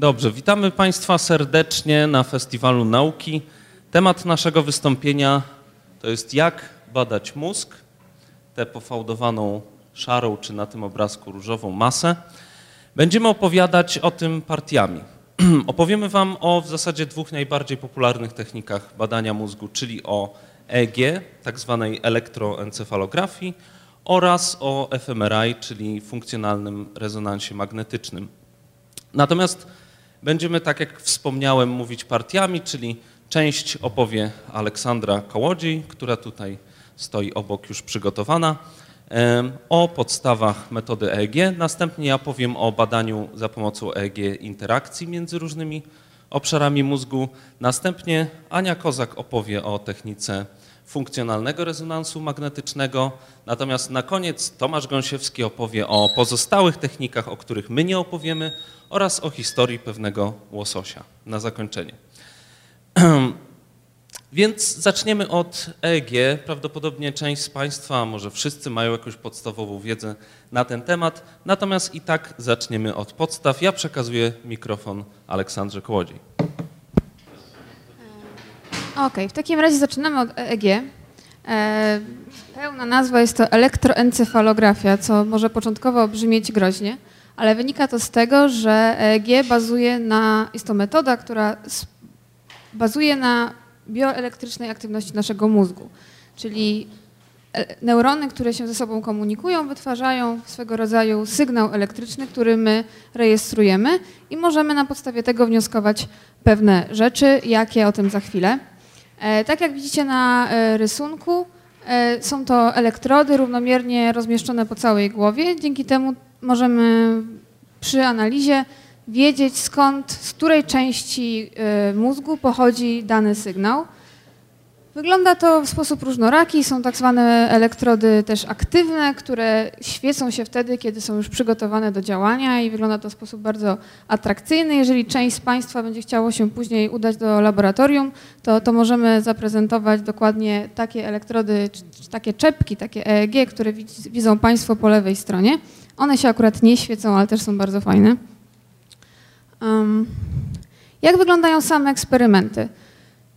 Dobrze, witamy Państwa serdecznie na Festiwalu Nauki. Temat naszego wystąpienia to jest jak badać mózg, tę pofałdowaną szarą czy na tym obrazku różową masę. Będziemy opowiadać o tym partiami. Opowiemy Wam o w zasadzie dwóch najbardziej popularnych technikach badania mózgu, czyli o EEG, tak zwanej elektroencefalografii oraz o fMRI, czyli funkcjonalnym rezonansie magnetycznym. Natomiast będziemy, tak jak wspomniałem, mówić partiami, czyli część opowie Aleksandra Kołodziej, która tutaj stoi obok już przygotowana, o podstawach metody EEG. Następnie ja powiem o badaniu za pomocą EEG interakcji między różnymi obszarami mózgu. Następnie Ania Kozak opowie o technice funkcjonalnego rezonansu magnetycznego. Natomiast na koniec Tomasz Gąsiewski opowie o pozostałych technikach, o których my nie opowiemy oraz o historii pewnego łososia na zakończenie. Więc zaczniemy od EEG. Prawdopodobnie część z Państwa, może wszyscy mają jakąś podstawową wiedzę na ten temat, natomiast i tak zaczniemy od podstaw. Ja przekazuję mikrofon Aleksandrze Kołodziej. Ok, w takim razie zaczynamy od EEG. E, pełna nazwa jest to elektroencefalografia, co może początkowo brzmieć groźnie, ale wynika to z tego, że EEG bazuje na, jest to metoda, która bazuje na bioelektrycznej aktywności naszego mózgu, czyli e, neurony, które się ze sobą komunikują, wytwarzają swego rodzaju sygnał elektryczny, który my rejestrujemy i możemy na podstawie tego wnioskować pewne rzeczy, jakie o tym za chwilę. E, tak jak widzicie na e, rysunku, e, są to elektrody równomiernie rozmieszczone po całej głowie. Dzięki temu możemy przy analizie wiedzieć skąd, z której części mózgu pochodzi dany sygnał. Wygląda to w sposób różnoraki. Są tak zwane elektrody też aktywne, które świecą się wtedy, kiedy są już przygotowane do działania i wygląda to w sposób bardzo atrakcyjny. Jeżeli część z Państwa będzie chciało się później udać do laboratorium, to, to możemy zaprezentować dokładnie takie elektrody, czy, czy takie czepki, takie EEG, które widzą Państwo po lewej stronie. One się akurat nie świecą, ale też są bardzo fajne. Um, jak wyglądają same eksperymenty?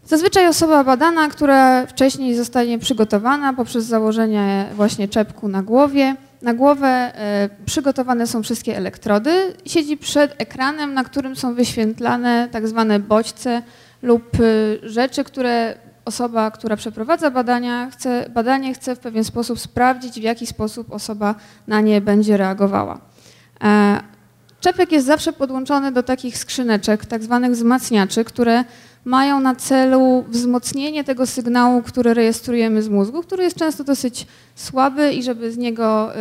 Zazwyczaj osoba badana, która wcześniej zostanie przygotowana poprzez założenie właśnie czepku na głowie, na głowę e, przygotowane są wszystkie elektrody, siedzi przed ekranem, na którym są wyświetlane tak zwane bodźce lub e, rzeczy, które osoba, która przeprowadza badania, chce, badanie chce w pewien sposób sprawdzić, w jaki sposób osoba na nie będzie reagowała. E, czepek jest zawsze podłączony do takich skrzyneczek, tak zwanych wzmacniaczy, które mają na celu wzmocnienie tego sygnału, który rejestrujemy z mózgu, który jest często dosyć słaby i żeby z niego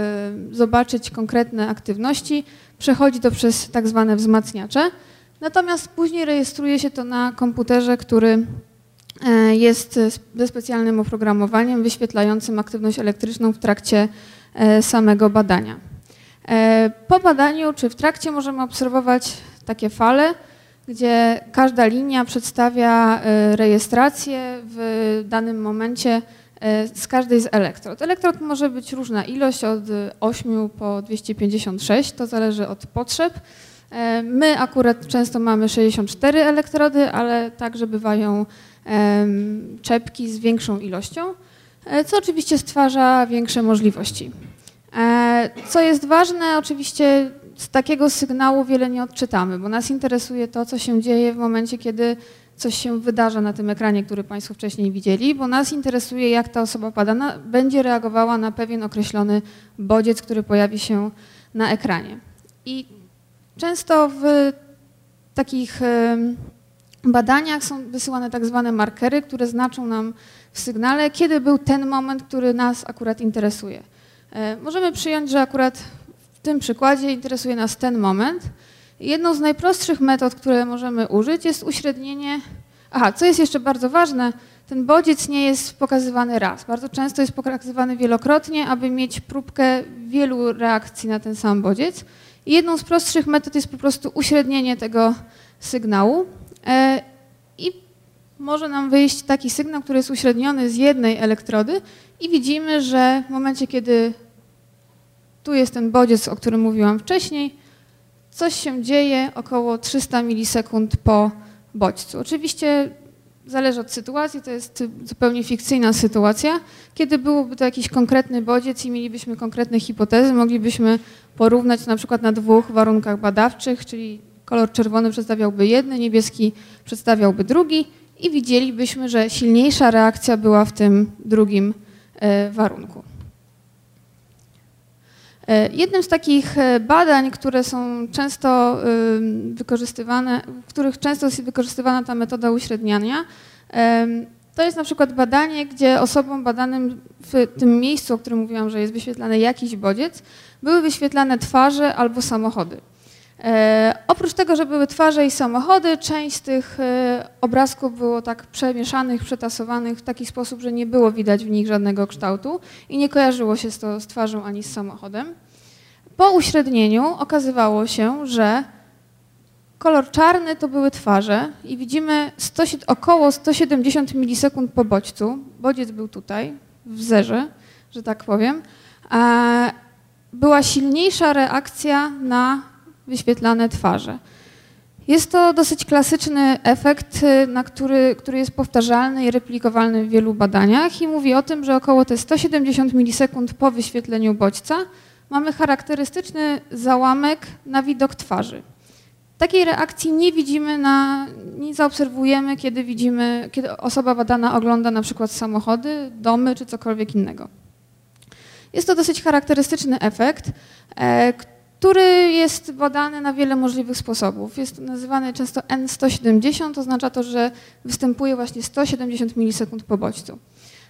y, zobaczyć konkretne aktywności, przechodzi to przez tak zwane wzmacniacze. Natomiast później rejestruje się to na komputerze, który y, jest ze specjalnym oprogramowaniem wyświetlającym aktywność elektryczną w trakcie y, samego badania. Po badaniu czy w trakcie możemy obserwować takie fale, gdzie każda linia przedstawia e, rejestrację w danym momencie e, z każdej z elektrod. Elektrod może być różna ilość, od 8 po 256, to zależy od potrzeb. E, my akurat często mamy 64 elektrody, ale także bywają czepki z większą ilością, co oczywiście stwarza większe możliwości. Co jest ważne, oczywiście z takiego sygnału wiele nie odczytamy, bo nas interesuje to, co się dzieje w momencie, kiedy coś się wydarza na tym ekranie, który Państwo wcześniej widzieli, bo nas interesuje, jak ta osoba badana będzie reagowała na pewien określony bodziec, który pojawi się na ekranie. I często w takich badaniach są wysyłane tak zwane markery, które znaczą nam w sygnale, kiedy był ten moment, który nas akurat interesuje. E, możemy przyjąć, że akurat tym przykładzie interesuje nas ten moment. Jedną z najprostszych metod, które możemy użyć jest uśrednienie. Aha, co jest jeszcze bardzo ważne, ten bodziec nie jest pokazywany raz. Bardzo często jest pokazywany wielokrotnie, aby mieć próbkę wielu reakcji na ten sam bodziec. I jedną z prostszych metod jest po prostu uśrednienie tego sygnału. E, I może nam wyjść taki sygnał, który jest uśredniony z jednej elektrody i widzimy, że w momencie, kiedy tu jest ten bodziec, o którym mówiłam wcześniej. coś się dzieje około 300 milisekund po bodźcu. Oczywiście zależy od sytuacji, to jest zupełnie fikcyjna sytuacja. Kiedy byłoby to jakiś konkretny bodziec i mielibyśmy konkretne hipotezy, moglibyśmy porównać na przykład na dwóch warunkach badawczych, czyli kolor czerwony przedstawiałby jedny, niebieski przedstawiałby drugi i widzielibyśmy, że silniejsza reakcja była w tym drugim e, warunku. E, jednym z takich e, badań, które są często wykorzystywane, w których często jest wykorzystywana ta metoda uśredniania, to jest na przykład badanie, gdzie osobom badanym w tym miejscu, o którym mówiłam, że jest wyświetlany jakiś bodziec, były wyświetlane twarze albo samochody. E, oprócz tego, że były twarze i samochody, część z tych e, obrazków było tak przemieszanych, przetasowanych w taki sposób, że nie było widać w nich żadnego kształtu i nie kojarzyło się to z twarzą ani z samochodem. Po uśrednieniu okazywało się, że kolor czarny to były twarze i widzimy 100, około 170 milisekund po bodźcu. Bodziec był tutaj, w zerze, że tak powiem. Była silniejsza reakcja na wyświetlane twarze. Jest to dosyć klasyczny efekt, y, na który, który jest powtarzalny i replikowalny w wielu badaniach i mówi o tym, że około te 170 milisekund po wyświetleniu bodźca mamy charakterystyczny załamek na widok twarzy. Takiej reakcji nie widzimy, na, nie zaobserwujemy, kiedy widzimy, kiedy osoba badana ogląda na przykład samochody, domy czy cokolwiek innego. Jest to dosyć charakterystyczny efekt, e, który jest badany na wiele możliwych sposobów. Jest nazywany często N170, oznacza to, że występuje właśnie 170 milisekund po bodźcu.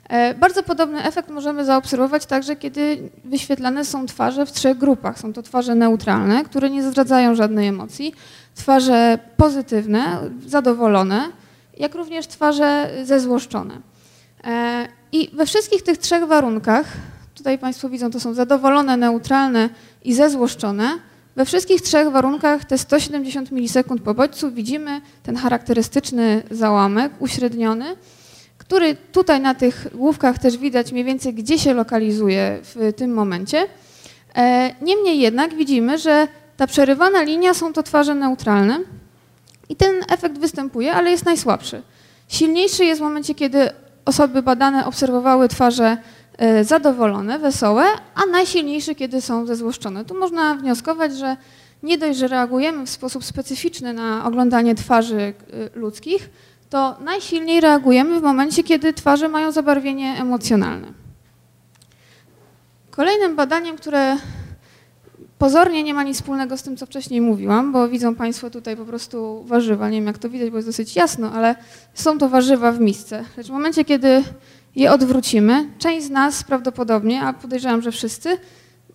E, bardzo podobny efekt możemy zaobserwować także, kiedy wyświetlane są twarze w trzech grupach. Są to twarze neutralne, które nie zdradzają żadnej emocji, twarze pozytywne, zadowolone, jak również twarze zezłoszczone. E, I we wszystkich tych trzech warunkach, tutaj Państwo widzą, to są zadowolone, neutralne i zezłoszczone, we wszystkich trzech warunkach te 170 milisekund po bodźcu widzimy ten charakterystyczny załamek uśredniony, który tutaj na tych główkach też widać mniej więcej, gdzie się lokalizuje w tym momencie. E, niemniej jednak widzimy, że ta przerywana linia są to twarze neutralne i ten efekt występuje, ale jest najsłabszy. Silniejszy jest w momencie, kiedy osoby badane obserwowały twarze zadowolone, wesołe, a najsilniejszy, kiedy są zezłoszczone. Tu można wnioskować, że nie dość, że reagujemy w sposób specyficzny na oglądanie twarzy e, ludzkich, to najsilniej reagujemy w momencie, kiedy twarze mają zabarwienie emocjonalne. Kolejnym badaniem, które pozornie nie ma nic wspólnego z tym, co wcześniej mówiłam, bo widzą Państwo tutaj po prostu warzywa. Nie wiem, jak to widać, bo jest dosyć jasno, ale są to warzywa w misce. Lecz w momencie, kiedy je odwrócimy, część z nas prawdopodobnie, a podejrzewam, że wszyscy,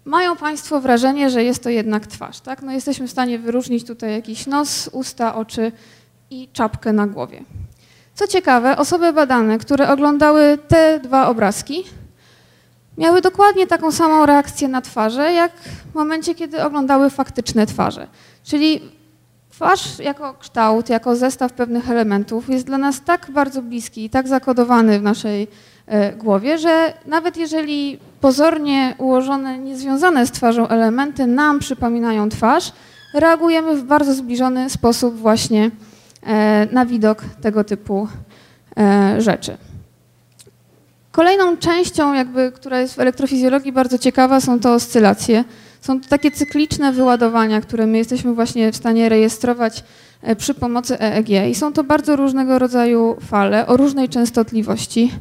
mają Państwo wrażenie, że jest to jednak twarz. Tak? No jesteśmy w stanie wyróżnić tutaj jakiś nos, usta, oczy i czapkę na głowie. Co ciekawe, osoby badane, które oglądały te dwa obrazki, miały dokładnie taką samą reakcję na twarze, jak w momencie, kiedy oglądały faktyczne twarze. Czyli twarz jako kształt, jako zestaw pewnych elementów jest dla nas tak bardzo bliski i tak zakodowany w naszej e, głowie, że nawet jeżeli pozornie ułożone, niezwiązane z twarzą elementy nam przypominają twarz, reagujemy w bardzo zbliżony sposób właśnie e, na widok tego typu e, rzeczy. Kolejną częścią, jakby, która jest w elektrofizjologii bardzo ciekawa, są to oscylacje. Są to takie cykliczne wyładowania, które my jesteśmy właśnie w stanie rejestrować e, przy pomocy EEG. I są to bardzo różnego rodzaju fale o różnej częstotliwości.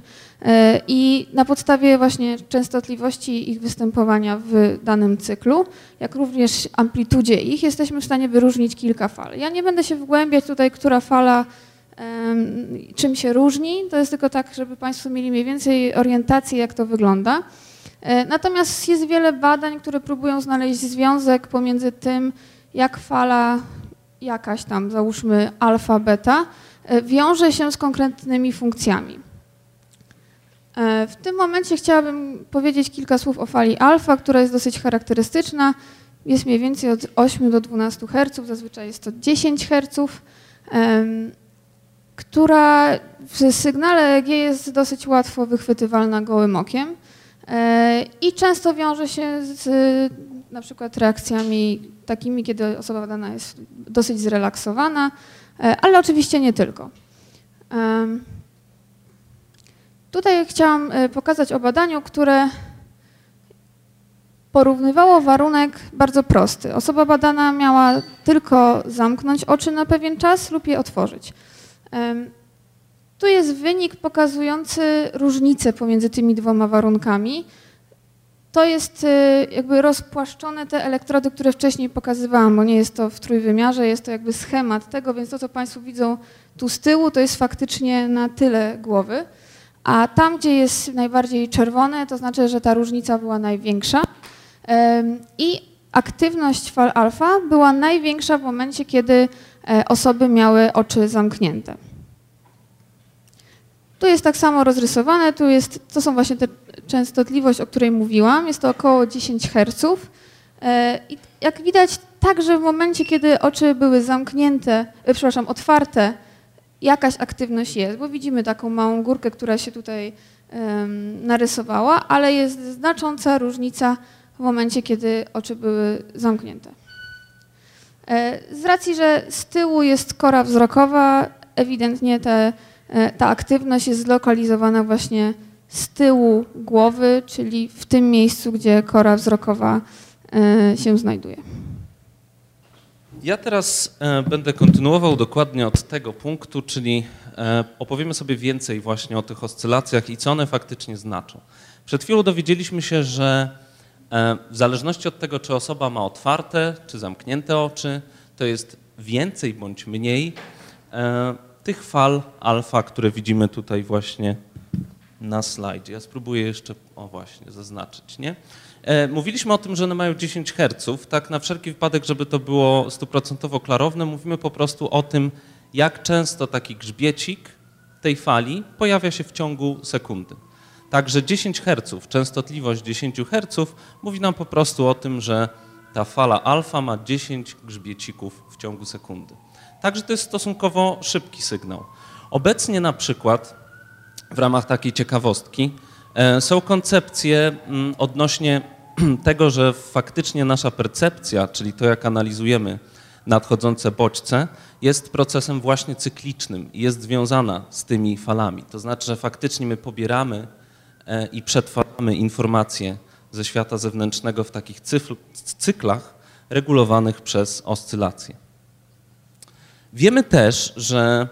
E, I na podstawie właśnie częstotliwości ich występowania w danym cyklu, jak również amplitudzie ich, jesteśmy w stanie wyróżnić kilka fal. Ja nie będę się wgłębiać tutaj, która fala czym się różni. To jest tylko tak, żeby Państwo mieli mniej więcej orientację, jak to wygląda. E, natomiast jest wiele badań, które próbują znaleźć związek pomiędzy tym, jak fala jakaś tam, załóżmy alfa, beta, e, wiąże się z konkretnymi funkcjami. E, w tym momencie chciałabym powiedzieć kilka słów o fali alfa, która jest dosyć charakterystyczna. Jest mniej więcej od 8 do 12 Hz, zazwyczaj jest to 10 Hz która w sygnale EEG jest dosyć łatwo wychwytywalna gołym okiem i często wiąże się z na przykład reakcjami takimi, kiedy osoba badana jest dosyć zrelaksowana, e, ale oczywiście nie tylko. Tutaj chciałam e, pokazać o badaniu, które porównywało warunek bardzo prosty. Osoba badana miała tylko zamknąć oczy na pewien czas lub je otworzyć. Tu jest wynik pokazujący różnicę pomiędzy tymi dwoma warunkami. To jest y, jakby rozpłaszczone te elektrody, które wcześniej pokazywałam, bo nie jest to w trójwymiarze, jest to jakby schemat tego, więc to, co Państwo widzą tu z tyłu, to jest faktycznie na tyle głowy. A tam, gdzie jest najbardziej czerwone, to znaczy, że ta różnica była największa. I aktywność fal alfa była największa w momencie, kiedy e, osoby miały oczy zamknięte. Tu jest tak samo rozrysowane, tu jest, to są właśnie te częstotliwość, o której mówiłam, jest to około 10 Hz. E, I jak widać, także w momencie, kiedy oczy były zamknięte, e, przepraszam, otwarte, jakaś aktywność jest, bo widzimy taką małą górkę, która się tutaj narysowała, ale jest znacząca różnica w momencie, kiedy oczy były zamknięte. E, z racji, że z tyłu jest kora wzrokowa, ewidentnie te ta aktywność jest zlokalizowana właśnie z tyłu głowy, czyli w tym miejscu, gdzie kora wzrokowa e, się znajduje. Ja teraz e, będę kontynuował dokładnie od tego punktu, czyli opowiemy sobie więcej właśnie o tych oscylacjach i co one faktycznie znaczą. Przed chwilą dowiedzieliśmy się, że w zależności od tego, czy osoba ma otwarte czy zamknięte oczy, to jest więcej bądź mniej tych fal alfa, które widzimy tutaj właśnie na slajdzie. Ja spróbuję jeszcze, o właśnie, zaznaczyć, nie? E, mówiliśmy o tym, że one mają 10 Hz. Tak na wszelki wypadek, żeby to było stuprocentowo klarowne, mówimy po prostu o tym, jak często taki grzbiecik tej fali pojawia się w ciągu sekundy. Także 10 Hz, częstotliwość 10 Hz mówi nam po prostu o tym, że ta fala alfa ma 10 grzbiecików w ciągu sekundy. Także to jest stosunkowo szybki sygnał. Obecnie na przykład w ramach takiej ciekawostki e, są koncepcje mm, odnośnie tego, że faktycznie nasza percepcja, czyli to jak analizujemy nadchodzące bodźce, jest procesem właśnie cyklicznym i jest związana z tymi falami. To znaczy, że faktycznie my pobieramy e, i przetwarzamy informacje ze świata zewnętrznego w takich cyklach regulowanych przez oscylacje. Wiemy też, że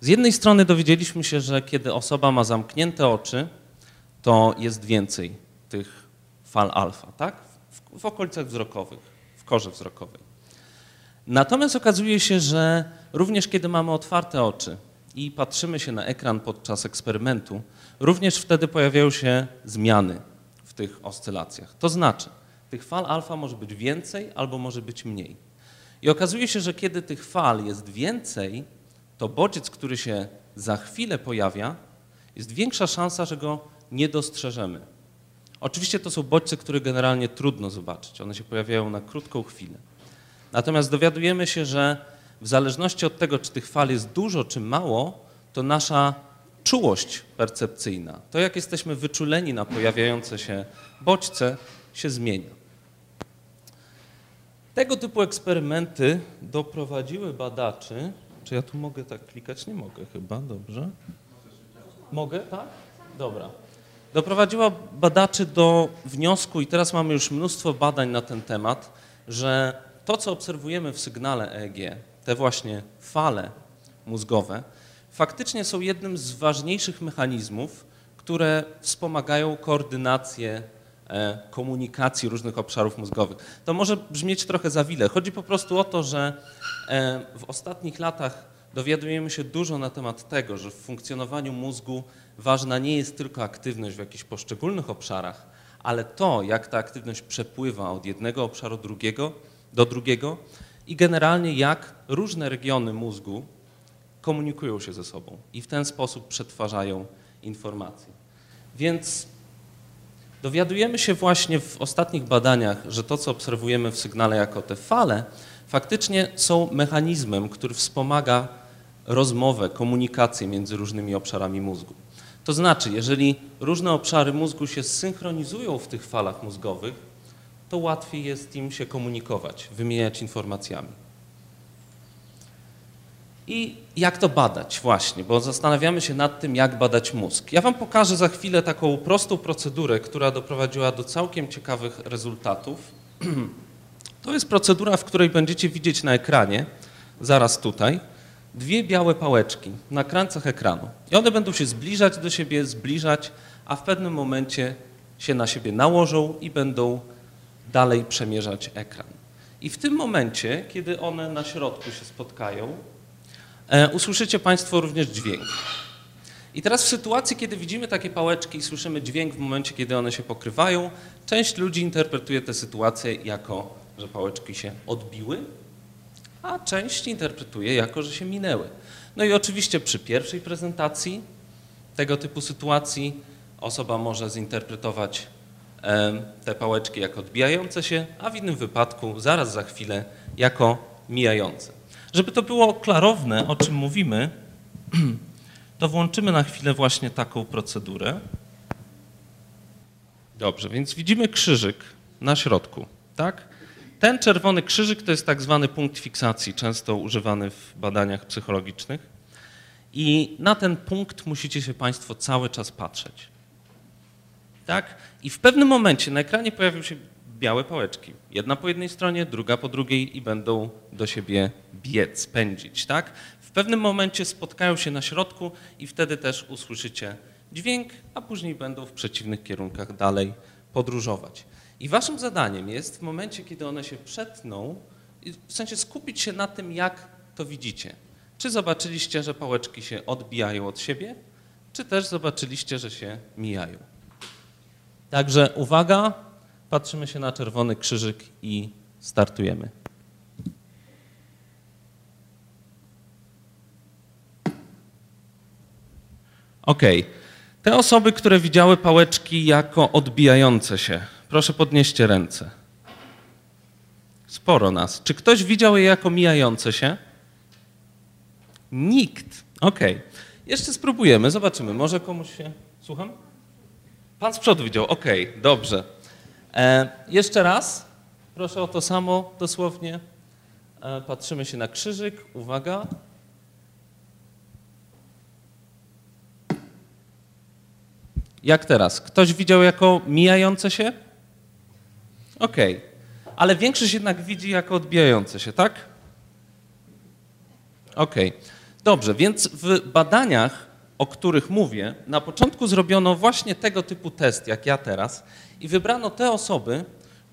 z jednej strony dowiedzieliśmy się, że kiedy osoba ma zamknięte oczy, to jest więcej tych fal alfa, tak? W, w okolicach wzrokowych, w korze wzrokowej. Natomiast okazuje się, że również kiedy mamy otwarte oczy i patrzymy się na ekran podczas eksperymentu, również wtedy pojawiają się zmiany w tych oscylacjach. To znaczy, tych fal alfa może być więcej albo może być mniej. I okazuje się, że kiedy tych fal jest więcej, to bodziec, który się za chwilę pojawia, jest większa szansa, że go nie dostrzeżemy. Oczywiście to są bodźce, które generalnie trudno zobaczyć. One się pojawiają na krótką chwilę. Natomiast dowiadujemy się, że w zależności od tego, czy tych fal jest dużo, czy mało, to nasza czułość percepcyjna, to jak jesteśmy wyczuleni na pojawiające się bodźce, się zmienia. Tego typu eksperymenty doprowadziły badaczy. Czy ja tu mogę tak klikać? Nie mogę chyba, dobrze. Mogę, tak? Dobra. Doprowadziła badaczy do wniosku, i teraz mamy już mnóstwo badań na ten temat, że to, co obserwujemy w sygnale EEG, te właśnie fale mózgowe, faktycznie są jednym z ważniejszych mechanizmów, które wspomagają koordynację komunikacji różnych obszarów mózgowych. To może brzmieć trochę za wile. Chodzi po prostu o to, że e, w ostatnich latach dowiadujemy się dużo na temat tego, że w funkcjonowaniu mózgu ważna nie jest tylko aktywność w jakichś poszczególnych obszarach, ale to, jak ta aktywność przepływa od jednego obszaru drugiego do drugiego i generalnie jak różne regiony mózgu komunikują się ze sobą i w ten sposób przetwarzają informacje. Więc Dowiadujemy się właśnie w ostatnich badaniach, że to, co obserwujemy w sygnale jako te fale, faktycznie są mechanizmem, który wspomaga rozmowę, komunikację między różnymi obszarami mózgu. To znaczy, jeżeli różne obszary mózgu się synchronizują w tych falach mózgowych, to łatwiej jest im się komunikować, wymieniać informacjami. I jak to badać właśnie, bo zastanawiamy się nad tym, jak badać mózg. Ja Wam pokażę za chwilę taką prostą procedurę, która doprowadziła do całkiem ciekawych rezultatów. To jest procedura, w której będziecie widzieć na ekranie, zaraz tutaj, dwie białe pałeczki na krańcach ekranu. I one będą się zbliżać do siebie, zbliżać, a w pewnym momencie się na siebie nałożą i będą dalej przemierzać ekran. I w tym momencie, kiedy one na środku się spotkają, usłyszycie Państwo również dźwięk. I teraz w sytuacji, kiedy widzimy takie pałeczki i słyszymy dźwięk w momencie, kiedy one się pokrywają, część ludzi interpretuje tę sytuację jako, że pałeczki się odbiły, a część interpretuje jako, że się minęły. No i oczywiście przy pierwszej prezentacji tego typu sytuacji osoba może zinterpretować te pałeczki jako odbijające się, a w innym wypadku zaraz za chwilę jako mijające. Żeby to było klarowne, o czym mówimy, to włączymy na chwilę właśnie taką procedurę. Dobrze, więc widzimy krzyżyk na środku, tak? Ten czerwony krzyżyk to jest tak zwany punkt fiksacji, często używany w badaniach psychologicznych. I na ten punkt musicie się Państwo cały czas patrzeć. Tak? I w pewnym momencie na ekranie pojawią się białe pałeczki. Jedna po jednej stronie, druga po drugiej i będą do siebie biec, pędzić. Tak? W pewnym momencie spotkają się na środku i wtedy też usłyszycie dźwięk, a później będą w przeciwnych kierunkach dalej podróżować. I waszym zadaniem jest w momencie, kiedy one się przetną, w sensie skupić się na tym, jak to widzicie. Czy zobaczyliście, że pałeczki się odbijają od siebie, czy też zobaczyliście, że się mijają. Także uwaga, patrzymy się na czerwony krzyżyk i startujemy. Ok. Te osoby, które widziały pałeczki jako odbijające się, proszę podnieście ręce. Sporo nas. Czy ktoś widział je jako mijające się? Nikt. Ok. Jeszcze spróbujemy, zobaczymy. Może komuś się. Słucham? Pan z przodu widział, okay, dobrze. E, jeszcze raz, proszę o to samo dosłownie. E, patrzymy się na krzyżyk, uwaga. Jak teraz? Ktoś widział jako mijające się? Okej, okay. ale większość jednak widzi jako odbijające się, tak? Okej, okay. dobrze, więc w badaniach o których mówię, na początku zrobiono właśnie tego typu test, jak ja teraz, i wybrano te osoby,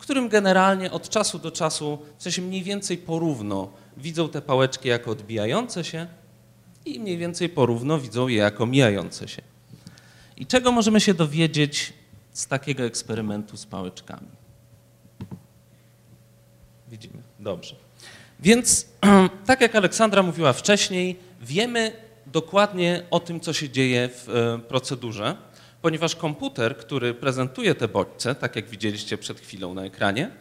którym generalnie od czasu do czasu, w sensie mniej więcej porówno, widzą te pałeczki jako odbijające się i mniej więcej porówno widzą je jako mijające się. I czego możemy się dowiedzieć z takiego eksperymentu z pałeczkami? Widzimy, dobrze. Więc, tak jak Aleksandra mówiła wcześniej, wiemy dokładnie o tym, co się dzieje w e, procedurze, ponieważ komputer, który prezentuje te bodźce, tak jak widzieliście przed chwilą na ekranie,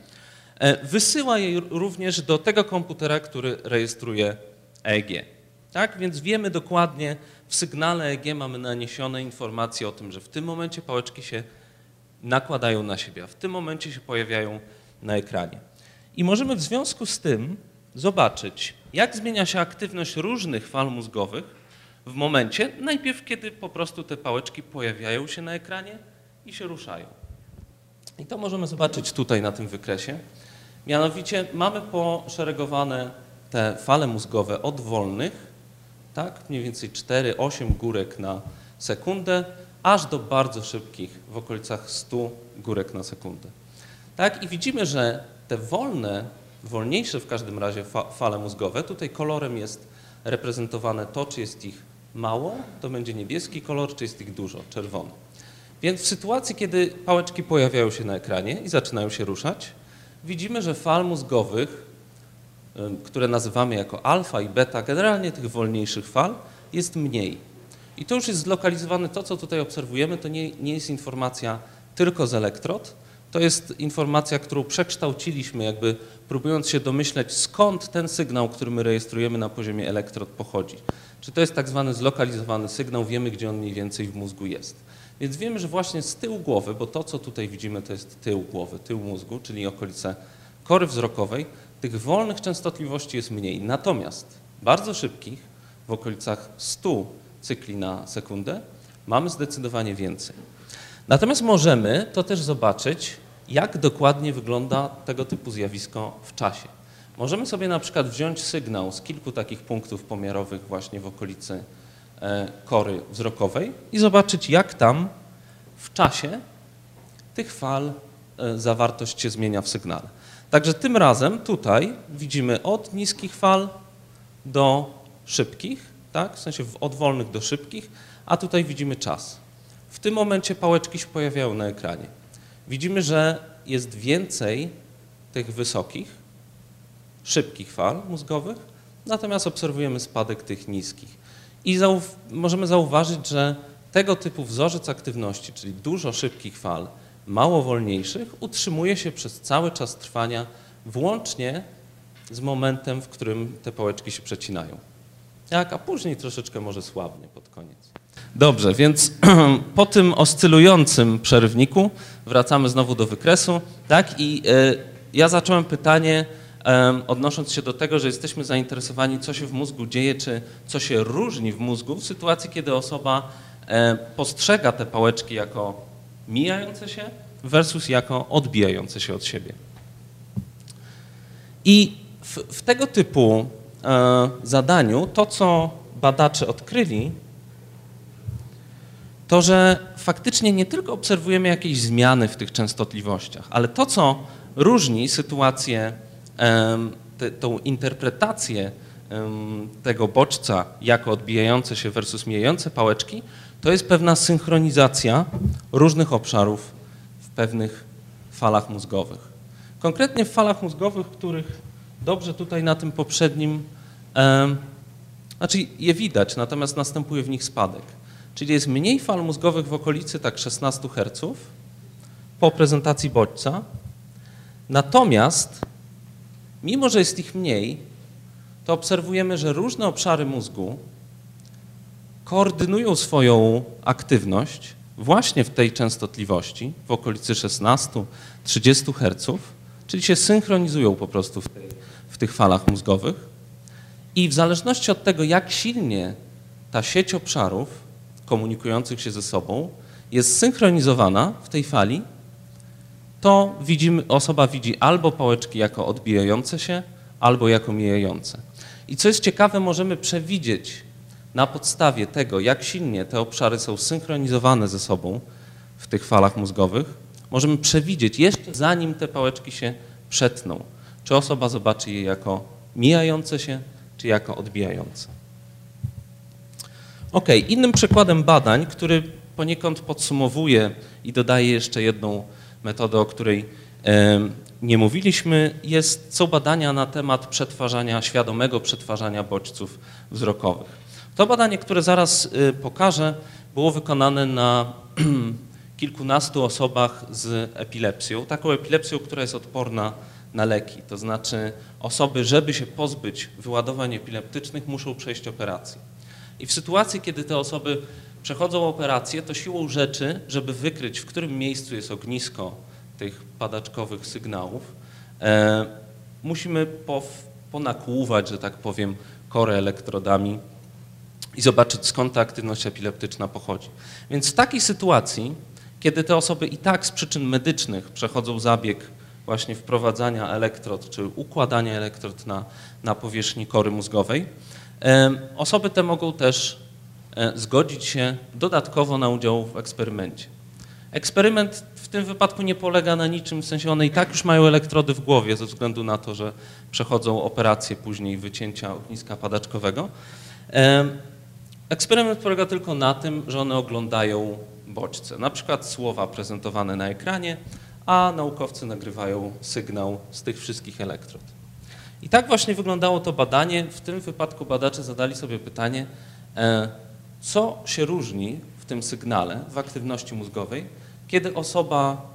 e, wysyła je również do tego komputera, który rejestruje EEG. Tak? Więc wiemy dokładnie, w sygnale EEG mamy naniesione informacje o tym, że w tym momencie pałeczki się nakładają na siebie, a w tym momencie się pojawiają na ekranie. I możemy w związku z tym zobaczyć, jak zmienia się aktywność różnych fal mózgowych w momencie, najpierw kiedy po prostu te pałeczki pojawiają się na ekranie i się ruszają. I to możemy zobaczyć tutaj na tym wykresie. Mianowicie mamy poszeregowane te fale mózgowe od wolnych, tak, mniej więcej 4-8 górek na sekundę, aż do bardzo szybkich, w okolicach 100 górek na sekundę. Tak, i widzimy, że te wolne, wolniejsze w każdym razie fale mózgowe, tutaj kolorem jest reprezentowane to, czy jest ich mało, to będzie niebieski kolor, czy jest ich dużo, czerwony. Więc w sytuacji, kiedy pałeczki pojawiają się na ekranie i zaczynają się ruszać, widzimy, że fal mózgowych, które nazywamy jako alfa i beta, generalnie tych wolniejszych fal, jest mniej. I to już jest zlokalizowane, to co tutaj obserwujemy, to nie, nie jest informacja tylko z elektrod, to jest informacja, którą przekształciliśmy, jakby próbując się domyśleć, skąd ten sygnał, który my rejestrujemy na poziomie elektrod pochodzi. Czy to jest tak zwany zlokalizowany sygnał, wiemy, gdzie on mniej więcej w mózgu jest. Więc wiemy, że właśnie z tyłu głowy, bo to, co tutaj widzimy, to jest tył głowy, tył mózgu, czyli okolice kory wzrokowej, tych wolnych częstotliwości jest mniej. Natomiast bardzo szybkich, w okolicach 100 cykli na sekundę, mamy zdecydowanie więcej. Natomiast możemy to też zobaczyć, jak dokładnie wygląda tego typu zjawisko w czasie. Możemy sobie na przykład wziąć sygnał z kilku takich punktów pomiarowych właśnie w okolicy e, kory wzrokowej i zobaczyć, jak tam w czasie tych fal e, zawartość się zmienia w sygnale. Także tym razem tutaj widzimy od niskich fal do szybkich, tak? w sensie od wolnych do szybkich, a tutaj widzimy czas. W tym momencie pałeczki się pojawiają na ekranie. Widzimy, że jest więcej tych wysokich, szybkich fal mózgowych, natomiast obserwujemy spadek tych niskich. I możemy zauważyć, że tego typu wzorzec aktywności, czyli dużo szybkich fal, mało wolniejszych, utrzymuje się przez cały czas trwania, włącznie z momentem, w którym te pałeczki się przecinają. Jak, a później troszeczkę może słabnie pod koniec. Dobrze, więc po tym oscylującym przerywniku wracamy znowu do wykresu, tak? I y, ja zacząłem pytanie odnosząc się do tego, że jesteśmy zainteresowani, co się w mózgu dzieje, czy co się różni w mózgu w sytuacji, kiedy osoba y, postrzega te pałeczki jako mijające się versus jako odbijające się od siebie. I w, w tego typu e, zadaniu to, co badacze odkryli, to, że faktycznie nie tylko obserwujemy jakieś zmiany w tych częstotliwościach, ale to, co różni sytuację, te, tą interpretację tego bodźca jako odbijające się versus mijające pałeczki, to jest pewna synchronizacja różnych obszarów w pewnych falach mózgowych. Konkretnie w falach mózgowych, których dobrze tutaj na tym poprzednim, znaczy je widać, natomiast następuje w nich spadek. Czyli jest mniej fal mózgowych w okolicy tak 16 Hz po prezentacji bodźca. Natomiast, mimo że jest ich mniej, to obserwujemy, że różne obszary mózgu koordynują swoją aktywność właśnie w tej częstotliwości, w okolicy 16-30 Hz, czyli się synchronizują po prostu w, tej, w tych falach mózgowych. I w zależności od tego, jak silnie ta sieć obszarów komunikujących się ze sobą jest synchronizowana w tej fali, to widzimy, osoba widzi albo pałeczki jako odbijające się, albo jako mijające. I co jest ciekawe, możemy przewidzieć na podstawie tego, jak silnie te obszary są synchronizowane ze sobą w tych falach mózgowych, możemy przewidzieć jeszcze zanim te pałeczki się przetną, czy osoba zobaczy je jako mijające się, czy jako odbijające. Ok, innym przykładem badań, który poniekąd podsumowuje i dodaje jeszcze jedną metodę, o której nie mówiliśmy, jest, są badania na temat przetwarzania, świadomego przetwarzania bodźców wzrokowych. To badanie, które zaraz y, pokażę, było wykonane na kilkunastu osobach z epilepsją, taką epilepsją, która jest odporna na leki. To znaczy osoby, żeby się pozbyć wyładowań epileptycznych, muszą przejść operację. I w sytuacji, kiedy te osoby przechodzą operację, to siłą rzeczy, żeby wykryć, w którym miejscu jest ognisko tych padaczkowych sygnałów, e, musimy ponakłuwać, że tak powiem, korę elektrodami i zobaczyć, skąd ta aktywność epileptyczna pochodzi. Więc w takiej sytuacji, kiedy te osoby i tak z przyczyn medycznych przechodzą zabieg właśnie wprowadzania elektrod, czy układania elektrod na, na powierzchni kory mózgowej, Osoby te mogą też e, zgodzić się dodatkowo na udział w eksperymencie. Eksperyment w tym wypadku nie polega na niczym, w sensie one i tak już mają elektrody w głowie ze względu na to, że przechodzą operację później wycięcia ogniska padaczkowego. Eksperyment polega tylko na tym, że one oglądają bodźce, na przykład słowa prezentowane na ekranie, a naukowcy nagrywają sygnał z tych wszystkich elektrod. I tak właśnie wyglądało to badanie. W tym wypadku badacze zadali sobie pytanie, e, co się różni w tym sygnale, w aktywności mózgowej, kiedy osoba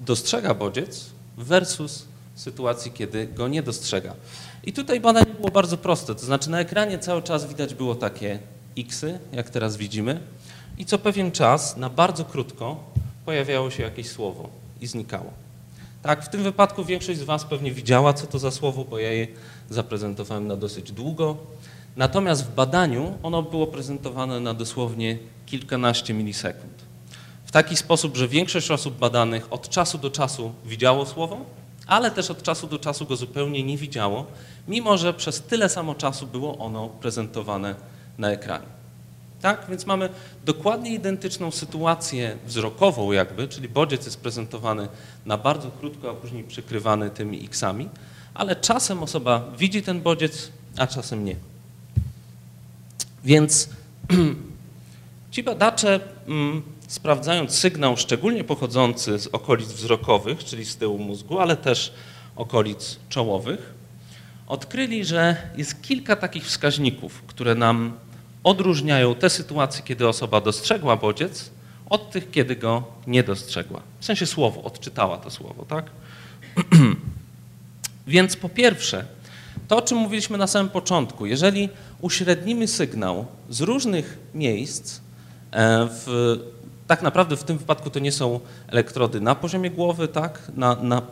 dostrzega bodziec versus sytuacji, kiedy go nie dostrzega. I tutaj badanie było bardzo proste, to znaczy na ekranie cały czas widać było takie xy, jak teraz widzimy, i co pewien czas, na bardzo krótko, pojawiało się jakieś słowo i znikało. Tak, w tym wypadku większość z Was pewnie widziała, co to za słowo, bo ja je zaprezentowałem na dosyć długo. Natomiast w badaniu ono było prezentowane na dosłownie kilkanaście milisekund. W taki sposób, że większość osób badanych od czasu do czasu widziało słowo, ale też od czasu do czasu go zupełnie nie widziało, mimo że przez tyle samo czasu było ono prezentowane na ekranie. Tak, więc mamy dokładnie identyczną sytuację wzrokową jakby, czyli bodziec jest prezentowany na bardzo krótko, a później przykrywany tymi xami, ale czasem osoba widzi ten bodziec, a czasem nie. Więc ci badacze mm, sprawdzając sygnał szczególnie pochodzący z okolic wzrokowych, czyli z tyłu mózgu, ale też okolic czołowych, odkryli, że jest kilka takich wskaźników, które nam odróżniają te sytuacje, kiedy osoba dostrzegła bodziec, od tych, kiedy go nie dostrzegła. W sensie słowo, odczytała to słowo, tak? Więc po pierwsze, to o czym mówiliśmy na samym początku, jeżeli uśrednimy sygnał z różnych miejsc, e, w, tak naprawdę w tym wypadku to nie są elektrody na poziomie głowy, tak, na, na,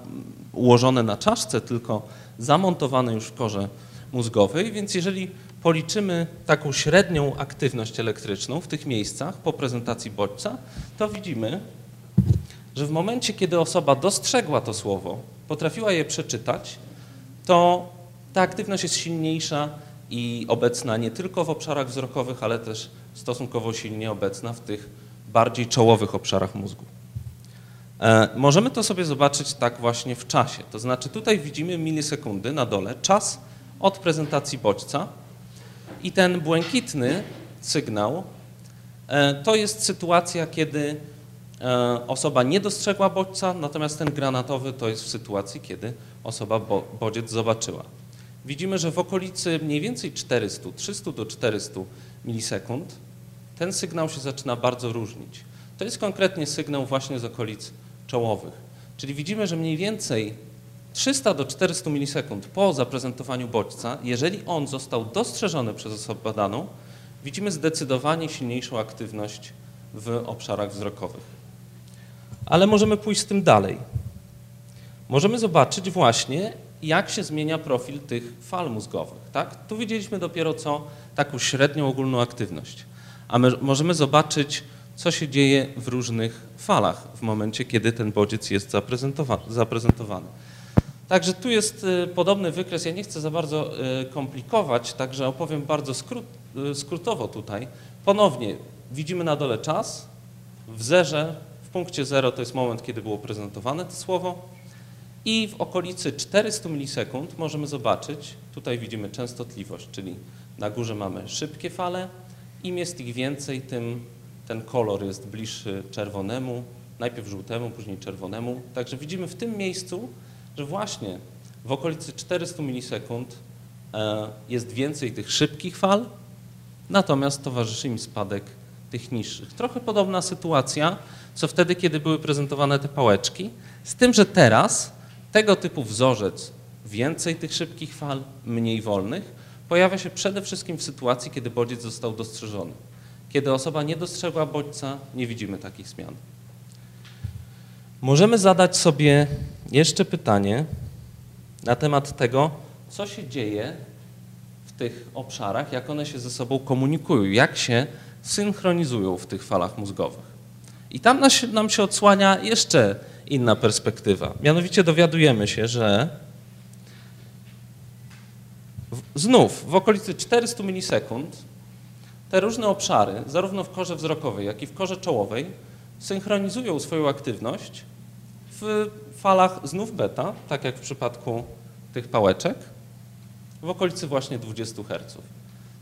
ułożone na czaszce, tylko zamontowane już w korze mózgowej, więc jeżeli policzymy taką średnią aktywność elektryczną w tych miejscach po prezentacji bodźca, to widzimy, że w momencie, kiedy osoba dostrzegła to słowo, potrafiła je przeczytać, to ta aktywność jest silniejsza i obecna nie tylko w obszarach wzrokowych, ale też stosunkowo silnie obecna w tych bardziej czołowych obszarach mózgu. E, możemy to sobie zobaczyć tak właśnie w czasie. To znaczy tutaj widzimy milisekundy na dole, czas od prezentacji bodźca i ten błękitny sygnał e, to jest sytuacja, kiedy e, osoba nie dostrzegła bodźca, natomiast ten granatowy to jest w sytuacji, kiedy osoba bodziec zobaczyła. Widzimy, że w okolicy mniej więcej 400, 300 do 400 milisekund ten sygnał się zaczyna bardzo różnić. To jest konkretnie sygnał właśnie z okolic czołowych. Czyli widzimy, że mniej więcej 300 do 400 milisekund po zaprezentowaniu bodźca, jeżeli on został dostrzeżony przez osobę badaną, widzimy zdecydowanie silniejszą aktywność w obszarach wzrokowych. Ale możemy pójść z tym dalej. Możemy zobaczyć właśnie, jak się zmienia profil tych fal mózgowych. Tak? Tu widzieliśmy dopiero co taką średnią ogólną aktywność. A my możemy zobaczyć, co się dzieje w różnych falach w momencie, kiedy ten bodziec jest zaprezentowany. Także tu jest y, podobny wykres. Ja nie chcę za bardzo y, komplikować, także opowiem bardzo skrót, y, skrótowo tutaj. Ponownie widzimy na dole czas. W zerze, w punkcie 0 to jest moment, kiedy było prezentowane to słowo. I w okolicy 400 milisekund możemy zobaczyć, tutaj widzimy częstotliwość, czyli na górze mamy szybkie fale. Im jest ich więcej, tym ten kolor jest bliższy czerwonemu, najpierw żółtemu, później czerwonemu. Także widzimy w tym miejscu, że właśnie w okolicy 400 milisekund e, jest więcej tych szybkich fal, natomiast towarzyszy im spadek tych niższych. Trochę podobna sytuacja, co wtedy, kiedy były prezentowane te pałeczki, z tym, że teraz tego typu wzorzec, więcej tych szybkich fal, mniej wolnych, pojawia się przede wszystkim w sytuacji, kiedy bodziec został dostrzeżony. Kiedy osoba nie dostrzegła bodźca, nie widzimy takich zmian. Możemy zadać sobie jeszcze pytanie na temat tego, co się dzieje w tych obszarach, jak one się ze sobą komunikują, jak się synchronizują w tych falach mózgowych. I tam nam się odsłania jeszcze inna perspektywa. Mianowicie dowiadujemy się, że znów w okolicy 400 milisekund te różne obszary, zarówno w korze wzrokowej, jak i w korze czołowej, synchronizują swoją aktywność w falach znów beta, tak jak w przypadku tych pałeczek, w okolicy właśnie 20 Hz.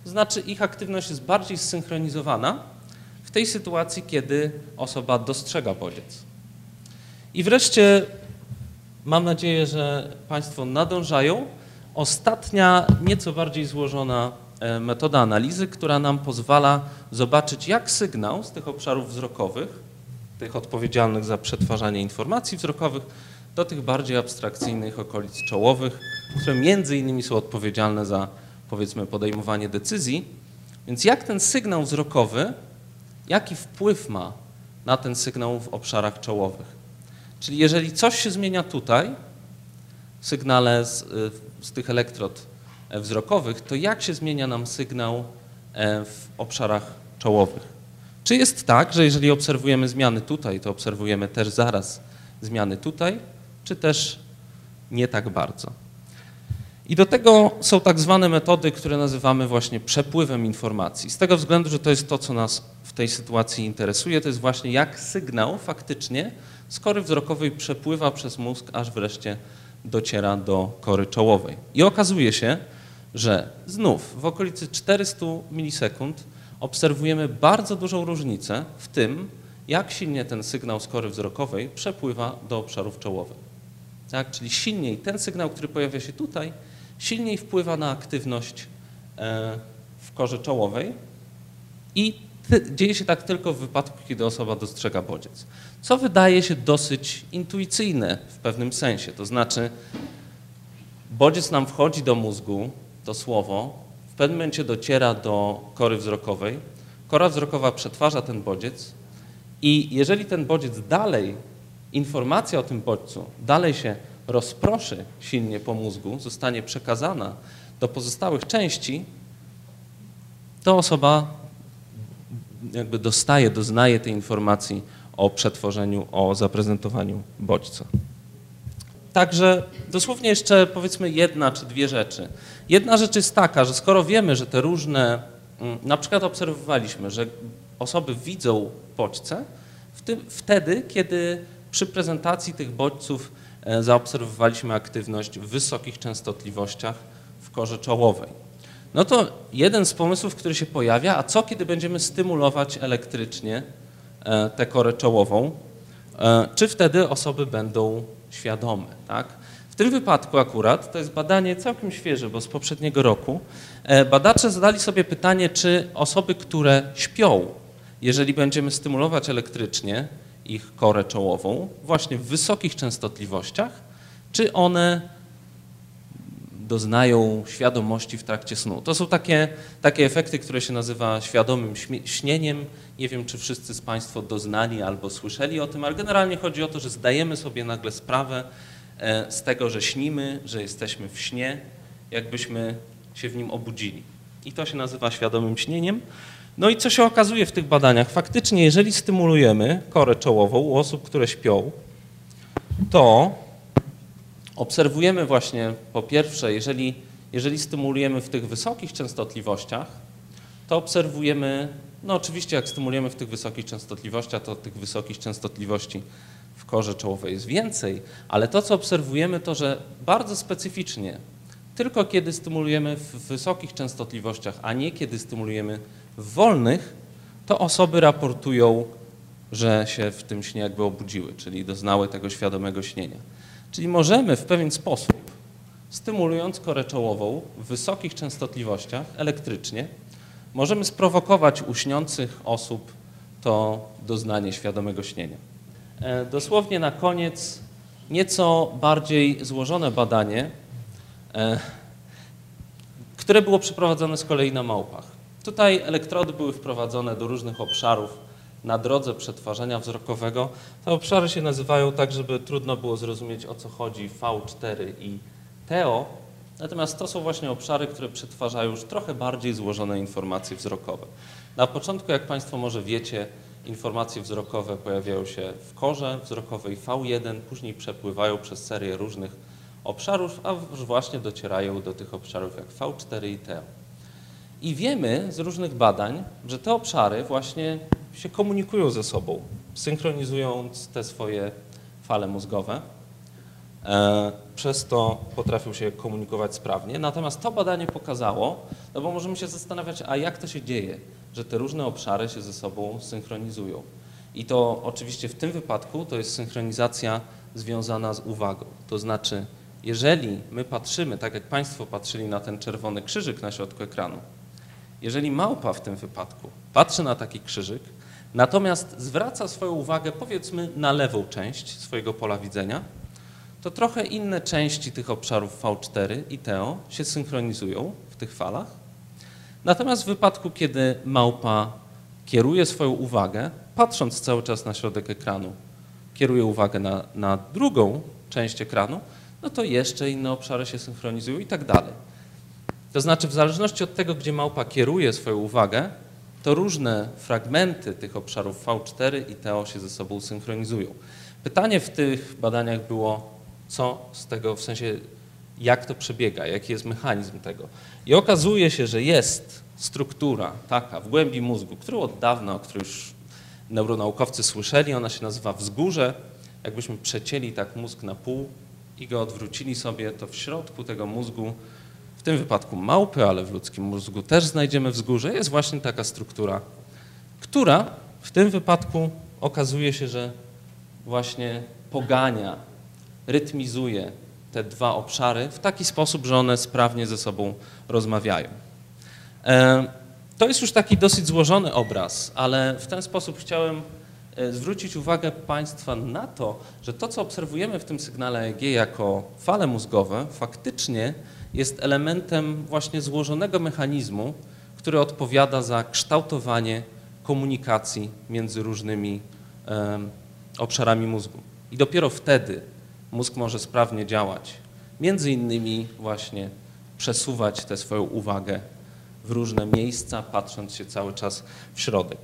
Znaczy ich aktywność jest bardziej zsynchronizowana w tej sytuacji, kiedy osoba dostrzega bodziec. I wreszcie mam nadzieję, że Państwo nadążają. Ostatnia, nieco bardziej złożona e, metoda analizy, która nam pozwala zobaczyć, jak sygnał z tych obszarów wzrokowych, tych odpowiedzialnych za przetwarzanie informacji wzrokowych, do tych bardziej abstrakcyjnych okolic czołowych, które między innymi są odpowiedzialne za, powiedzmy, podejmowanie decyzji. Więc jak ten sygnał wzrokowy jaki wpływ ma na ten sygnał w obszarach czołowych. Czyli jeżeli coś się zmienia tutaj, w sygnale z, z tych elektrod wzrokowych, to jak się zmienia nam sygnał w obszarach czołowych? Czy jest tak, że jeżeli obserwujemy zmiany tutaj, to obserwujemy też zaraz zmiany tutaj, czy też nie tak bardzo? I do tego są tak zwane metody, które nazywamy właśnie przepływem informacji. Z tego względu, że to jest to, co nas w tej sytuacji interesuje, to jest właśnie jak sygnał faktycznie z kory wzrokowej przepływa przez mózg, aż wreszcie dociera do kory czołowej. I okazuje się, że znów w okolicy 400 milisekund obserwujemy bardzo dużą różnicę w tym, jak silnie ten sygnał z kory wzrokowej przepływa do obszarów czołowych. Tak? Czyli silniej ten sygnał, który pojawia się tutaj, silniej wpływa na aktywność e, w korze czołowej i dzieje się tak tylko w wypadku, kiedy osoba dostrzega bodziec. Co wydaje się dosyć intuicyjne w pewnym sensie. To znaczy, bodziec nam wchodzi do mózgu, to słowo, w pewnym momencie dociera do kory wzrokowej. Kora wzrokowa przetwarza ten bodziec i jeżeli ten bodziec dalej, informacja o tym bodźcu dalej się rozproszy silnie po mózgu, zostanie przekazana do pozostałych części, to osoba jakby dostaje, doznaje tej informacji o przetworzeniu, o zaprezentowaniu bodźca. Także dosłownie jeszcze powiedzmy jedna czy dwie rzeczy. Jedna rzecz jest taka, że skoro wiemy, że te różne, mm, na przykład obserwowaliśmy, że osoby widzą bodźce wtedy, kiedy przy prezentacji tych bodźców e, zaobserwowaliśmy aktywność w wysokich częstotliwościach w korze czołowej. No to jeden z pomysłów, który się pojawia, a co kiedy będziemy stymulować elektrycznie tę korę czołową, e, czy wtedy osoby będą świadome, tak? W tym wypadku akurat, to jest badanie całkiem świeże, bo z poprzedniego roku, e, badacze zadali sobie pytanie, czy osoby, które śpią, jeżeli będziemy stymulować elektrycznie ich korę czołową, właśnie w wysokich częstotliwościach, czy one doznają świadomości w trakcie snu. To są takie, takie efekty, które się nazywa świadomym śnieniem. Nie wiem, czy wszyscy z Państwa doznali albo słyszeli o tym, ale generalnie chodzi o to, że zdajemy sobie nagle sprawę e, z tego, że śnimy, że jesteśmy w śnie, jakbyśmy się w nim obudzili. I to się nazywa świadomym śnieniem. No i co się okazuje w tych badaniach? Faktycznie, jeżeli stymulujemy korę czołową u osób, które śpią, to obserwujemy właśnie po pierwsze, jeżeli, jeżeli stymulujemy w tych wysokich częstotliwościach, to obserwujemy, no oczywiście jak stymulujemy w tych wysokich częstotliwościach, to tych wysokich częstotliwości w korze czołowej jest więcej, ale to co obserwujemy to, że bardzo specyficznie, tylko kiedy stymulujemy w wysokich częstotliwościach, a nie kiedy stymulujemy w wolnych, to osoby raportują, że się w tym śnie jakby obudziły, czyli doznały tego świadomego śnienia. Czyli możemy w pewien sposób, stymulując korę czołową w wysokich częstotliwościach elektrycznie, możemy sprowokować u śniących osób to doznanie świadomego śnienia. E, dosłownie na koniec nieco bardziej złożone badanie, e, które było przeprowadzone z kolei na małpach. Tutaj elektrody były wprowadzone do różnych obszarów na drodze przetwarzania wzrokowego. Te obszary się nazywają tak, żeby trudno było zrozumieć o co chodzi V4 i TEO, natomiast to są właśnie obszary, które przetwarzają już trochę bardziej złożone informacje wzrokowe. Na początku, jak Państwo może wiecie, informacje wzrokowe pojawiają się w korze wzrokowej V1, później przepływają przez serię różnych obszarów, a właśnie docierają do tych obszarów jak V4 i TEO. I wiemy z różnych badań, że te obszary właśnie się komunikują ze sobą, synchronizując te swoje fale mózgowe. E, przez to potrafią się komunikować sprawnie. Natomiast to badanie pokazało, no bo możemy się zastanawiać, a jak to się dzieje, że te różne obszary się ze sobą synchronizują. I to oczywiście w tym wypadku to jest synchronizacja związana z uwagą. To znaczy, jeżeli my patrzymy, tak jak Państwo patrzyli na ten czerwony krzyżyk na środku ekranu, jeżeli małpa w tym wypadku patrzy na taki krzyżyk, natomiast zwraca swoją uwagę powiedzmy na lewą część swojego pola widzenia, to trochę inne części tych obszarów V4 i TEO się synchronizują w tych falach. Natomiast w wypadku, kiedy małpa kieruje swoją uwagę, patrząc cały czas na środek ekranu, kieruje uwagę na, na drugą część ekranu, no to jeszcze inne obszary się synchronizują i tak dalej. To znaczy, w zależności od tego, gdzie małpa kieruje swoją uwagę, to różne fragmenty tych obszarów V4 i TO się ze sobą synchronizują. Pytanie w tych badaniach było, co z tego, w sensie jak to przebiega, jaki jest mechanizm tego. I okazuje się, że jest struktura taka w głębi mózgu, którą od dawna, o której już neuronaukowcy słyszeli, ona się nazywa wzgórze. Jakbyśmy przecięli tak mózg na pół i go odwrócili sobie, to w środku tego mózgu, tym wypadku małpy, ale w ludzkim mózgu też znajdziemy wzgórze, jest właśnie taka struktura, która w tym wypadku okazuje się, że właśnie pogania, rytmizuje te dwa obszary w taki sposób, że one sprawnie ze sobą rozmawiają. E, to jest już taki dosyć złożony obraz, ale w ten sposób chciałem e, zwrócić uwagę Państwa na to, że to, co obserwujemy w tym sygnale EEG jako fale mózgowe, faktycznie jest elementem właśnie złożonego mechanizmu, który odpowiada za kształtowanie komunikacji między różnymi obszarami mózgu. I dopiero wtedy mózg może sprawnie działać. Między innymi właśnie przesuwać tę swoją uwagę w różne miejsca, patrząc się cały czas w środek.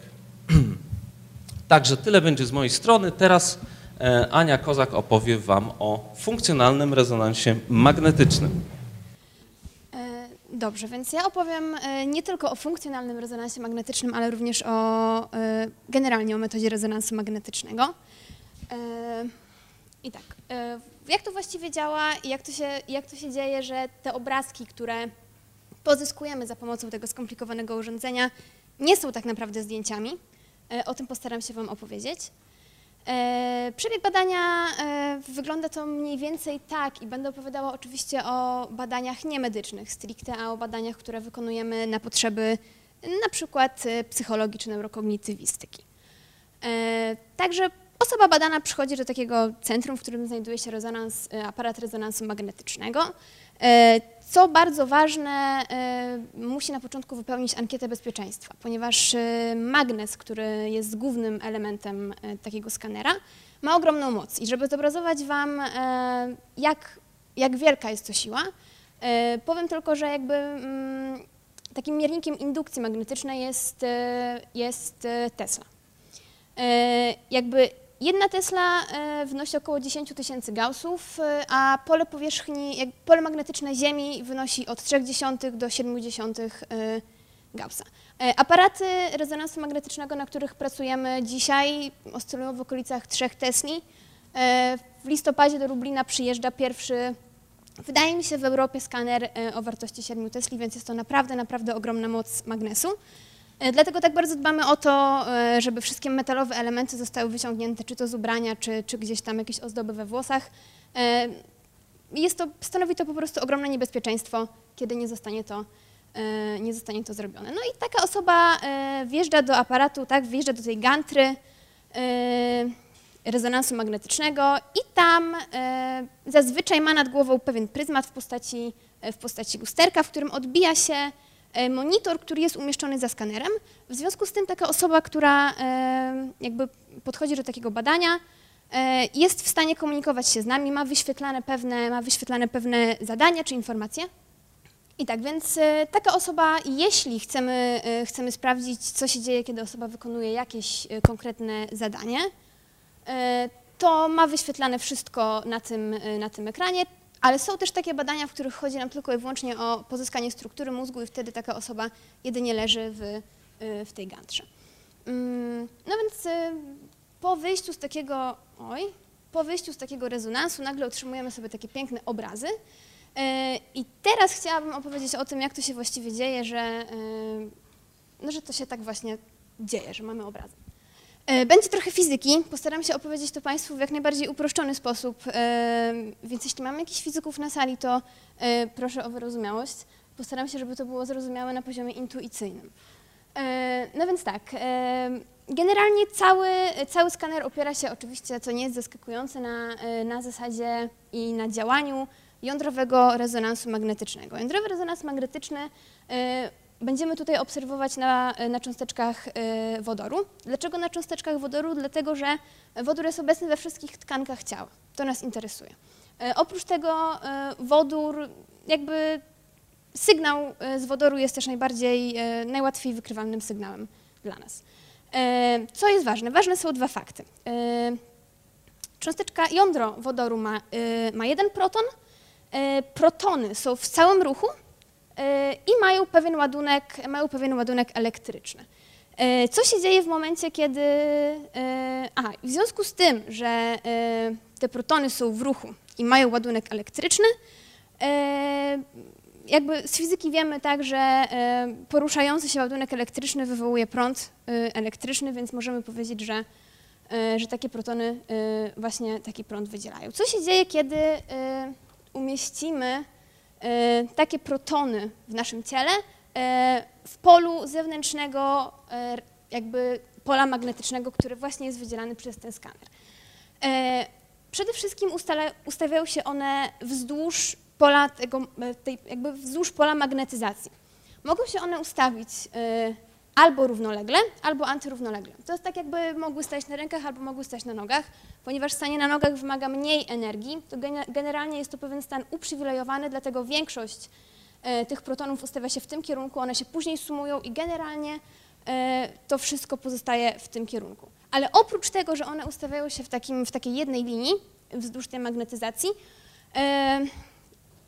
Także tyle będzie z mojej strony. Teraz e, Ania Kozak opowie Wam o funkcjonalnym rezonansie magnetycznym. E, dobrze, więc ja opowiem e, nie tylko o funkcjonalnym rezonansie magnetycznym, ale również o generalnie o metodzie rezonansu magnetycznego. I tak, jak to właściwie działa i jak to się, jak to się dzieje, że te obrazki, które pozyskujemy za pomocą tego skomplikowanego urządzenia, nie są tak naprawdę zdjęciami. E, o tym postaram się Wam opowiedzieć. E, przebieg badania e, wygląda to mniej więcej tak i będę opowiadała oczywiście o badaniach niemedycznych stricte, a o badaniach, które wykonujemy na potrzeby na przykład psychologii czy neurokognitywistyki. Także osoba badana przychodzi do takiego centrum, w którym znajduje się rezonans, aparat rezonansu magnetycznego. Co bardzo ważne, e, musi na początku wypełnić ankietę bezpieczeństwa, ponieważ e, magnes, który jest głównym elementem takiego skanera, ma ogromną moc. I żeby zobrazować Wam, jak, jak wielka jest to siła, powiem tylko, że jakby mm, takim miernikiem indukcji magnetycznej jest, jest Tesla. Jakby Jedna Tesla e, wynosi około 10 tysięcy gaussów, e, a pole powierzchni, pole magnetyczne Ziemi wynosi od 0,3 do 0,7 e, Gaussa. Aparaty rezonansu magnetycznego, na których pracujemy dzisiaj, oscylują w okolicach 3 Tesli. W listopadzie do Lublina przyjeżdża pierwszy, wydaje mi się, w Europie skaner o wartości 7 Tesli, więc jest to naprawdę, naprawdę ogromna moc magnesu. E, dlatego tak bardzo dbamy o to, e, żeby wszystkie metalowe elementy zostały wyciągnięte, czy to z ubrania, czy, czy gdzieś tam jakieś ozdoby we włosach. E, jest to, stanowi to po prostu ogromne niebezpieczeństwo, kiedy nie zostanie to, nie zostanie to zrobione. No i taka osoba wjeżdża do aparatu, tak, wjeżdża do tej gantry rezonansu magnetycznego i tam zazwyczaj ma nad głową pewien pryzmat w postaci, w postaci lusterka, w którym odbija się monitor, który jest umieszczony za skanerem. W związku z tym taka osoba, która e, jakby podchodzi do takiego badania, e, jest w stanie komunikować się z nami, ma wyświetlane pewne, ma wyświetlane pewne zadania czy informacje. I tak, więc taka osoba, jeśli chcemy, chcemy sprawdzić, co się dzieje, kiedy osoba wykonuje jakieś konkretne zadanie, to ma wyświetlane wszystko na tym, na tym ekranie. Ale są też takie badania, w których chodzi nam tylko i wyłącznie o pozyskanie struktury mózgu i wtedy taka osoba jedynie leży w, y, w tej gantrze. Mm, no więc y, po wyjściu z takiego, oj, po wyjściu z takiego rezonansu nagle otrzymujemy sobie takie piękne obrazy. Y, I teraz chciałabym opowiedzieć o tym, jak to się właściwie dzieje, że, no, że to się tak właśnie dzieje, że mamy obrazy. E, będzie trochę fizyki. Postaram się opowiedzieć to Państwu w jak najbardziej uproszczony sposób, e, więc jeśli mamy jakichś fizyków na sali, to e, proszę o wyrozumiałość. Postaram się, żeby to było zrozumiałe na poziomie intuicyjnym. No więc tak, generalnie cały, cały skaner opiera się oczywiście, co nie jest zaskakujące, na, na zasadzie i na działaniu jądrowego rezonansu magnetycznego. Jądrowy rezonans magnetyczny będziemy tutaj obserwować na, na cząsteczkach wodoru. Dlaczego na cząsteczkach wodoru? Dlatego, że wodór jest obecny we wszystkich tkankach ciała. To nas interesuje. Oprócz tego wodór, jakby sygnał z wodoru jest też najbardziej, najłatwiej wykrywalnym sygnałem dla nas. Co jest ważne? Ważne są dwa fakty. Cząsteczka jądro wodoru ma, ma jeden proton, protony są w całym ruchu i mają pewien ładunek, mają pewien ładunek elektryczny. Co się dzieje w momencie, kiedy... Aha, w związku z tym, że te protony są w ruchu i mają ładunek elektryczny, jakby z fizyki wiemy tak, że poruszający się ładunek elektryczny wywołuje prąd elektryczny, więc możemy powiedzieć, że, że takie protony właśnie taki prąd wydzielają. Co się dzieje, kiedy umieścimy takie protony w naszym ciele w polu zewnętrznego jakby pola magnetycznego, który właśnie jest wydzielany przez ten skaner. Przede wszystkim ustala, ustawiają się one wzdłuż pola tego, tej, jakby wzdłuż pola magnetyzacji. Mogą się one ustawić albo równolegle, albo antyrównolegle. To jest tak, jakby mogły stać na rękach, albo mogły stać na nogach. Ponieważ stanie na nogach wymaga mniej energii, to generalnie jest to pewien stan uprzywilejowany, dlatego większość tych protonów ustawia się w tym kierunku, one się później sumują i generalnie to wszystko pozostaje w tym kierunku. Ale oprócz tego, że one ustawiają się w, takim, w takiej jednej linii wzdłuż tej magnetyzacji,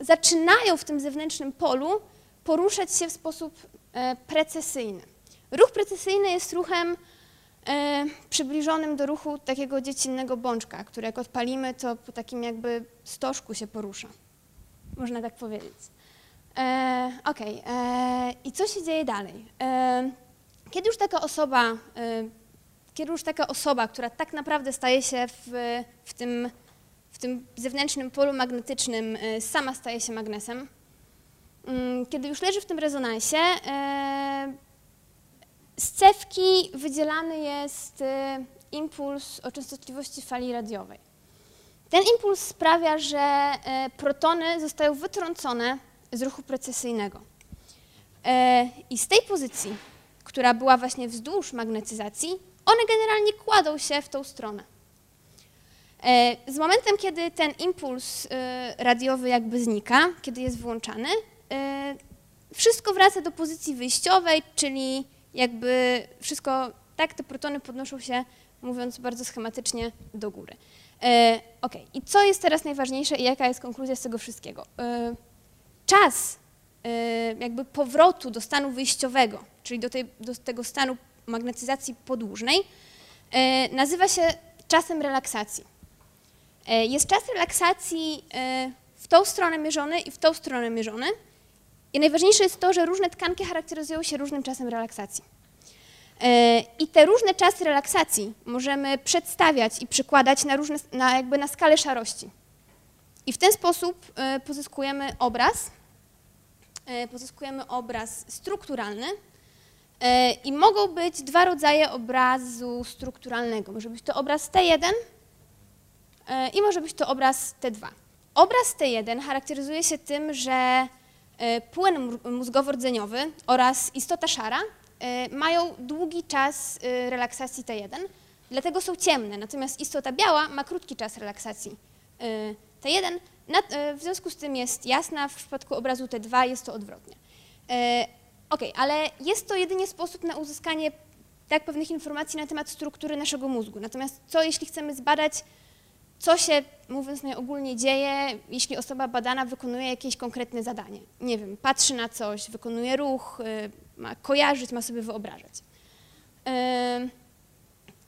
zaczynają w tym zewnętrznym polu poruszać się w sposób precesyjny. Ruch precesyjny jest ruchem e, przybliżonym do ruchu takiego dziecinnego bączka, który jak odpalimy, to po takim jakby stożku się porusza. Można tak powiedzieć. E, ok, e, i co się dzieje dalej? E, kiedy już taka osoba, e, kiedy już taka osoba, która tak naprawdę staje się w, w, tym, w tym zewnętrznym polu magnetycznym, e, sama staje się magnesem, mm, kiedy już leży w tym rezonansie, z cewki wydzielany jest y, impuls o częstotliwości fali radiowej. Ten impuls sprawia, że y, protony zostają wytrącone z ruchu precesyjnego. Y, I z tej pozycji, która była właśnie wzdłuż magnetyzacji, one generalnie kładą się w tą stronę. Z momentem, kiedy ten impuls radiowy jakby znika, kiedy jest włączany, wszystko wraca do pozycji wyjściowej, czyli jakby wszystko, tak, te protony podnoszą się, mówiąc bardzo schematycznie, do góry. E, ok, i co jest teraz najważniejsze i jaka jest konkluzja z tego wszystkiego? E, czas e, jakby powrotu do stanu wyjściowego, czyli do, tej, do tego stanu magnetyzacji podłużnej, e, nazywa się czasem relaksacji. E, jest czas relaksacji e, w tą stronę mierzony i w tą stronę mierzony, i najważniejsze jest to, że różne tkanki charakteryzują się różnym czasem relaksacji. E, I te różne czasy relaksacji możemy przedstawiać i przykładać na, różne, na, jakby na skalę szarości. I w ten sposób e, pozyskujemy obraz, e, pozyskujemy obraz strukturalny i mogą być dwa rodzaje obrazu strukturalnego. Może być to obraz T1 i może być to obraz T2. Obraz T1 charakteryzuje się tym, że płyn mózgowo-rdzeniowy oraz istota szara e, mają długi czas e, relaksacji T1, dlatego są ciemne, natomiast istota biała ma krótki czas relaksacji T1, w związku z tym jest jasna, w przypadku obrazu T2 jest to odwrotnie. Ok, ale jest to jedynie sposób na uzyskanie tak pewnych informacji na temat struktury naszego mózgu. Natomiast co jeśli chcemy zbadać co się, mówiąc najogólniej, dzieje, jeśli osoba badana wykonuje jakieś konkretne zadanie. Nie wiem, patrzy na coś, wykonuje ruch, y, ma kojarzyć, ma sobie wyobrażać.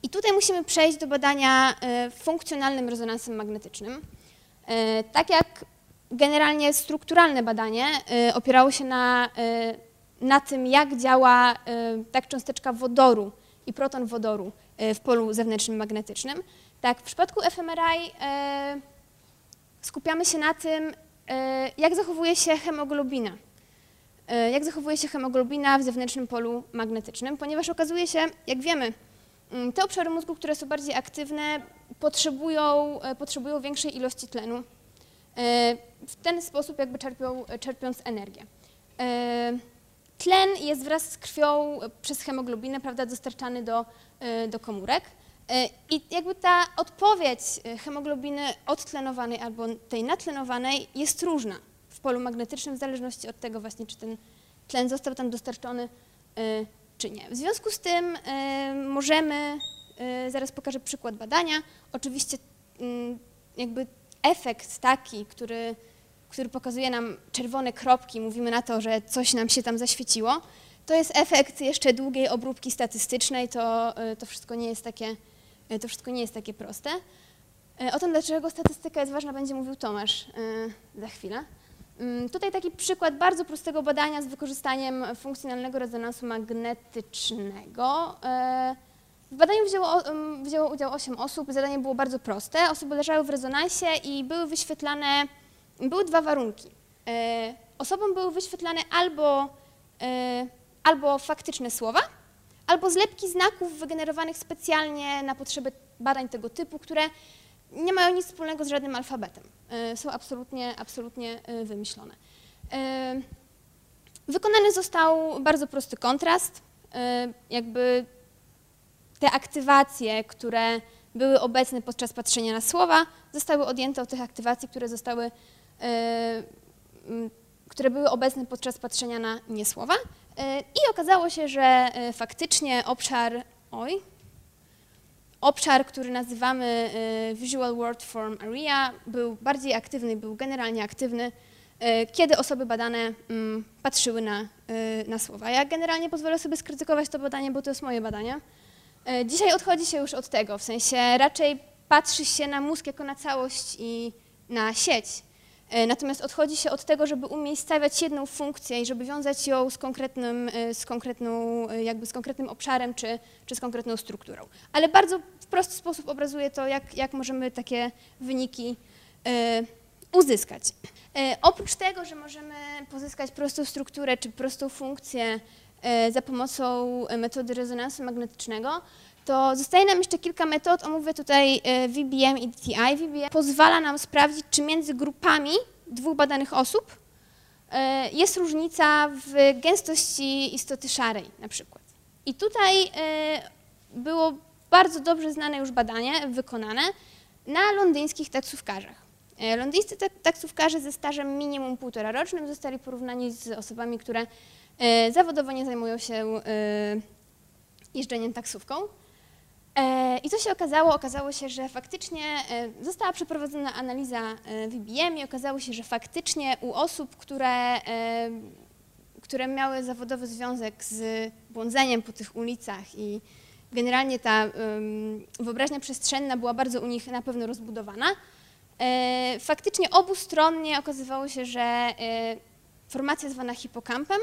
I tutaj musimy przejść do badania y, funkcjonalnym rezonansem magnetycznym. Y, tak jak generalnie strukturalne badanie opierało się na, na tym, jak działa tak cząsteczka wodoru i proton wodoru w polu zewnętrznym magnetycznym, tak, w przypadku fMRI e, skupiamy się na tym, e, jak zachowuje się hemoglobina. E, jak zachowuje się hemoglobina w zewnętrznym polu magnetycznym, ponieważ okazuje się, jak wiemy, mm, te obszary mózgu, które są bardziej aktywne, potrzebują, e, potrzebują większej ilości tlenu. E, w ten sposób jakby czerpią, czerpiąc energię. E, tlen jest wraz z krwią przez hemoglobinę prawda, dostarczany do, do komórek. I jakby ta odpowiedź hemoglobiny odtlenowanej albo tej natlenowanej jest różna w polu magnetycznym w zależności od tego właśnie, czy ten tlen został tam dostarczony, czy nie. W związku z tym możemy, zaraz pokażę przykład badania, oczywiście mm, jakby efekt taki, który, który pokazuje nam czerwone kropki, mówimy na to, że coś nam się tam zaświeciło, to jest efekt jeszcze długiej obróbki statystycznej, to, to, wszystko, nie jest takie, to wszystko nie jest takie proste. Y, o tym, dlaczego statystyka jest ważna, będzie mówił Tomasz za chwilę. Mm, tutaj taki przykład bardzo prostego badania z wykorzystaniem funkcjonalnego rezonansu magnetycznego. W badaniu wzięło, wzięło udział 8 osób. Zadanie było bardzo proste. Osoby leżały w rezonansie i były wyświetlane, były dwa warunki. E, osobom były wyświetlane albo, e, albo faktyczne słowa, albo zlepki znaków wygenerowanych specjalnie na potrzeby badań tego typu, które nie mają nic wspólnego z żadnym alfabetem. E, są absolutnie, absolutnie wymyślone. Wykonany został bardzo prosty kontrast. Jakby te aktywacje, które były obecne podczas patrzenia na słowa, zostały odjęte od tych aktywacji, które zostały, które były obecne podczas patrzenia na niesłowa. E, I okazało się, że e, faktycznie obszar, oj, obszar, który nazywamy Visual Word Form Area, był bardziej aktywny, był generalnie aktywny, kiedy osoby badane patrzyły na, na słowa. Ja generalnie pozwolę sobie skrytykować to badanie, bo to jest moje badanie. E, dzisiaj odchodzi się już od tego, w sensie raczej patrzy się na mózg jako na całość i na sieć. E, natomiast odchodzi się od tego, żeby umiejscawiać jedną funkcję i żeby wiązać ją z, konkretnym, e, z, konkretną, jakby z konkretnym obszarem czy, czy z konkretną strukturą. Ale bardzo w prosty sposób obrazuje to, jak, jak możemy takie wyniki uzyskać. Oprócz tego, że możemy pozyskać prostą strukturę czy prostą funkcję E, za pomocą metody rezonansu magnetycznego, to zostaje nam jeszcze kilka metod. Omówię tutaj e, VBM i DTI. VBM pozwala nam sprawdzić, czy między grupami dwóch badanych osób e, jest różnica w gęstości istoty szarej na przykład. I tutaj było bardzo dobrze znane już badanie wykonane na londyńskich taksówkarzach. Londyńscy taksówkarze ze stażem minimum półtora rocznym zostali porównani z osobami, które E, zawodowo nie zajmują się e, jeżdżeniem taksówką. E, I co się okazało? Okazało się, że faktycznie została przeprowadzona analiza VBM i okazało się, że faktycznie u osób, które, które miały zawodowy związek z błądzeniem po tych ulicach i generalnie ta wyobraźnia przestrzenna była bardzo u nich na pewno rozbudowana, faktycznie obustronnie okazywało się, że formacja zwana hipokampem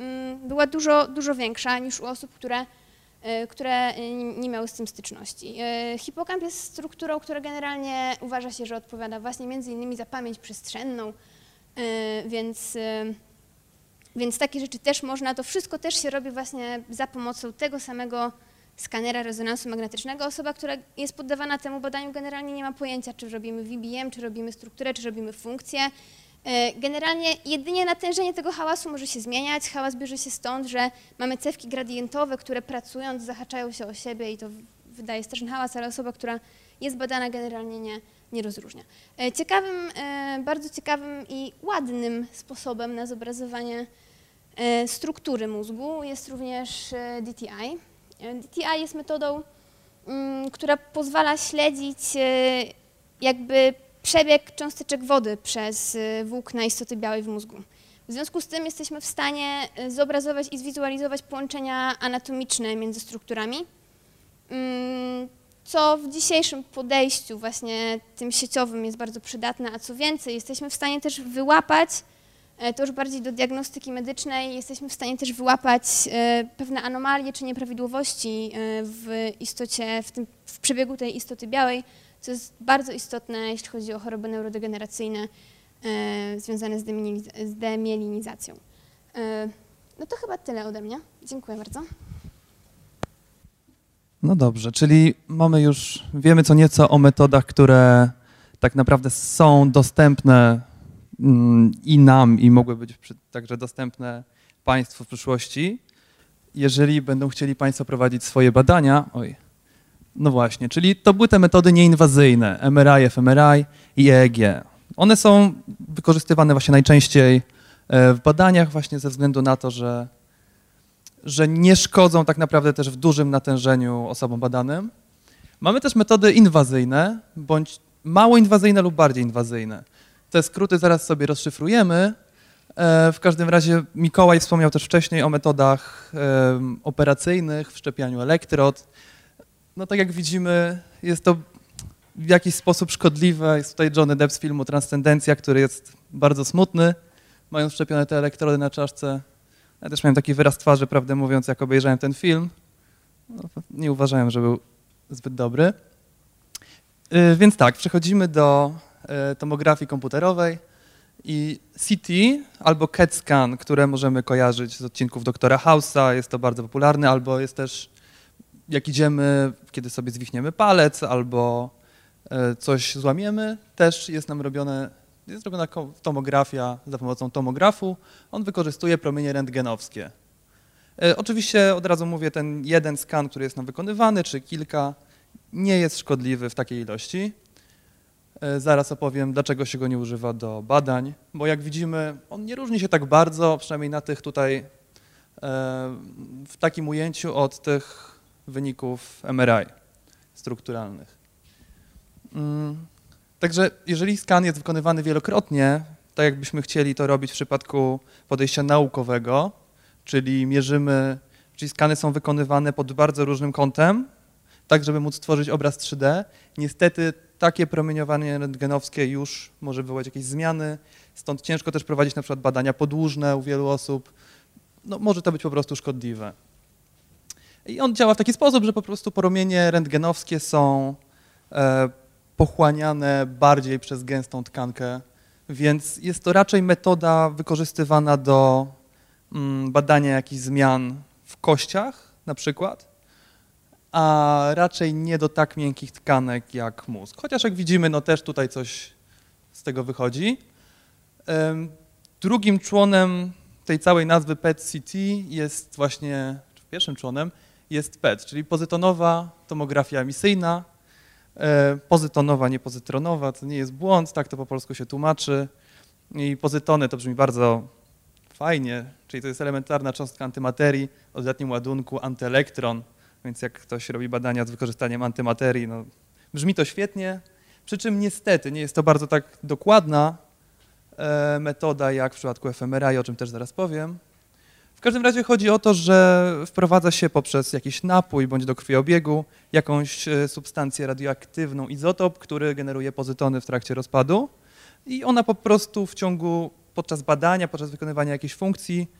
Mm, była dużo, dużo większa niż u osób, które, e, które nie miały z tym styczności. E, hipokamp jest strukturą, która generalnie uważa się, że odpowiada właśnie między innymi za pamięć przestrzenną, e, więc, więc takie rzeczy też można, to wszystko też się robi właśnie za pomocą tego samego skanera rezonansu magnetycznego. Osoba, która jest poddawana temu badaniu generalnie nie ma pojęcia, czy robimy VBM, czy robimy strukturę, czy robimy funkcję. E, generalnie jedynie natężenie tego hałasu może się zmieniać. Hałas bierze się stąd, że mamy cewki gradientowe, które pracując zahaczają się o siebie i to wydaje straszny hałas, ale osoba, która jest badana generalnie nie, nie rozróżnia. E, ciekawym, e, bardzo ciekawym i ładnym sposobem na zobrazowanie struktury mózgu jest również DTI. DTI jest metodą, mm, która pozwala śledzić jakby przebieg cząsteczek wody przez y, włókna istoty białej w mózgu. W związku z tym jesteśmy w stanie y, zobrazować i zwizualizować połączenia anatomiczne między strukturami, mm, co w dzisiejszym podejściu właśnie tym sieciowym jest bardzo przydatne, a co więcej, jesteśmy w stanie też wyłapać, e, to już bardziej do diagnostyki medycznej, jesteśmy w stanie też wyłapać e, pewne anomalie czy nieprawidłowości e, w istocie, w, tym, w przebiegu tej istoty białej, co jest bardzo istotne, jeśli chodzi o choroby neurodegeneracyjne e, związane z, demielinizacją. E, no to chyba tyle ode mnie. Dziękuję bardzo. No dobrze, czyli mamy już, wiemy co nieco o metodach, które tak naprawdę są dostępne mm, i nam, i mogły być także dostępne Państwu w przyszłości, jeżeli będą chcieli Państwo prowadzić swoje badania. Oj, no właśnie, czyli to były te metody nieinwazyjne, MRI, fMRI i EEG. One są wykorzystywane właśnie najczęściej e, w badaniach właśnie ze względu na to, że, że nie szkodzą tak naprawdę też w dużym natężeniu osobom badanym. Mamy też metody inwazyjne, bądź mało inwazyjne lub bardziej inwazyjne. Te skróty zaraz sobie rozszyfrujemy. E, w każdym razie Mikołaj wspomniał też wcześniej o metodach em, operacyjnych, wszczepianiu elektrod. No tak jak widzimy, jest to w jakiś sposób szkodliwe. Jest tutaj Johnny Depp z filmu Transcendencja, który jest bardzo smutny, mając wszczepione te elektrody na czaszce. Ja też miałem taki wyraz twarzy, prawdę mówiąc, jak obejrzałem ten film. No, nie uważałem, że był zbyt dobry. Y, Więc tak, przechodzimy do e, tomografii komputerowej i CT albo CAT scan, które możemy kojarzyć z odcinków doktora House'a, jest to bardzo popularne, albo jest też jak idziemy, kiedy sobie zwichniemy palec albo e, coś złamiemy, też jest nam robione, jest robiona tomografia za pomocą tomografu. On wykorzystuje promienie rentgenowskie. E, Oczywiście od razu mówię, ten jeden skan, który jest nam wykonywany, czy kilka, nie jest szkodliwy w takiej ilości. E, Zaraz opowiem, dlaczego się go nie używa do badań, bo jak widzimy, on nie różni się tak bardzo, przynajmniej na tych tutaj, w takim ujęciu od tych wyników MRI strukturalnych. Mm, Także jeżeli skan jest wykonywany wielokrotnie, tak jakbyśmy chcieli to robić w przypadku podejścia naukowego, czyli mierzymy, czyli skany są wykonywane pod bardzo różnym kątem, tak żeby móc stworzyć obraz 3D. Niestety takie promieniowanie rentgenowskie już może wywołać jakieś zmiany, stąd ciężko też prowadzić na przykład badania podłużne u wielu osób. No, może to być po prostu szkodliwe. I on działa w taki sposób, że po prostu promienie rentgenowskie są e, pochłaniane bardziej przez gęstą tkankę, więc jest to raczej metoda wykorzystywana do mm, badania jakichś zmian w kościach na przykład, a raczej nie do tak miękkich tkanek jak mózg. Chociaż jak widzimy, no też tutaj coś z tego wychodzi. Drugim członem tej całej nazwy PET-CT jest właśnie, pierwszym członem jest PET, czyli pozytonowa tomografia emisyjna. E, Pozytonowa, nie pozytronowa, to nie jest błąd, tak to po polsku się tłumaczy. I pozytony to brzmi bardzo fajnie, czyli to jest elementarna cząstka antymaterii o dodatnim ładunku antyelektron, więc jak ktoś robi badania z wykorzystaniem antymaterii, no, brzmi to świetnie, przy czym niestety nie jest to bardzo tak dokładna e, metoda jak w przypadku fMRI, o czym też zaraz powiem. W każdym razie chodzi o to, że wprowadza się poprzez jakiś napój bądź do krwiobiegu jakąś e, substancję radioaktywną, izotop, który generuje pozytony w trakcie rozpadu i ona po prostu w ciągu, podczas badania, podczas wykonywania jakiejś funkcji,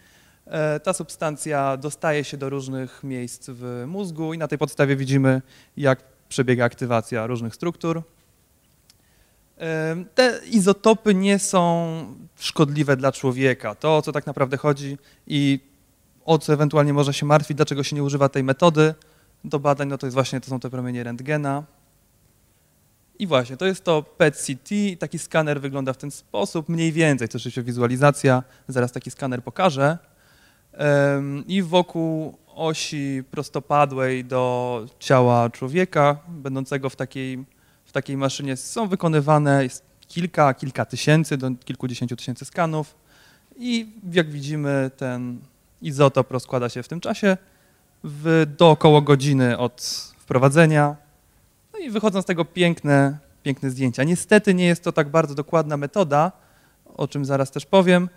e, ta substancja dostaje się do różnych miejsc w mózgu i na tej podstawie widzimy, jak przebiega aktywacja różnych struktur. Em, Te izotopy nie są szkodliwe dla człowieka. To, o co tak naprawdę chodzi i o co ewentualnie można się martwić, dlaczego się nie używa tej metody do badań, no to jest właśnie, to są te promienie rentgena. I właśnie, to jest to PET-CT. Taki skaner wygląda w ten sposób, mniej więcej, to oczywiście wizualizacja, zaraz taki skaner pokażę. I wokół osi prostopadłej do ciała człowieka, będącego w takiej, w takiej maszynie, są wykonywane kilka, kilka tysięcy do kilkudziesięciu tysięcy skanów. I jak widzimy, ten izotop rozkłada się w tym czasie w, do około godziny od wprowadzenia. No i wychodzą z tego piękne, piękne zdjęcia. Niestety nie jest to tak bardzo dokładna metoda, o czym zaraz też powiem.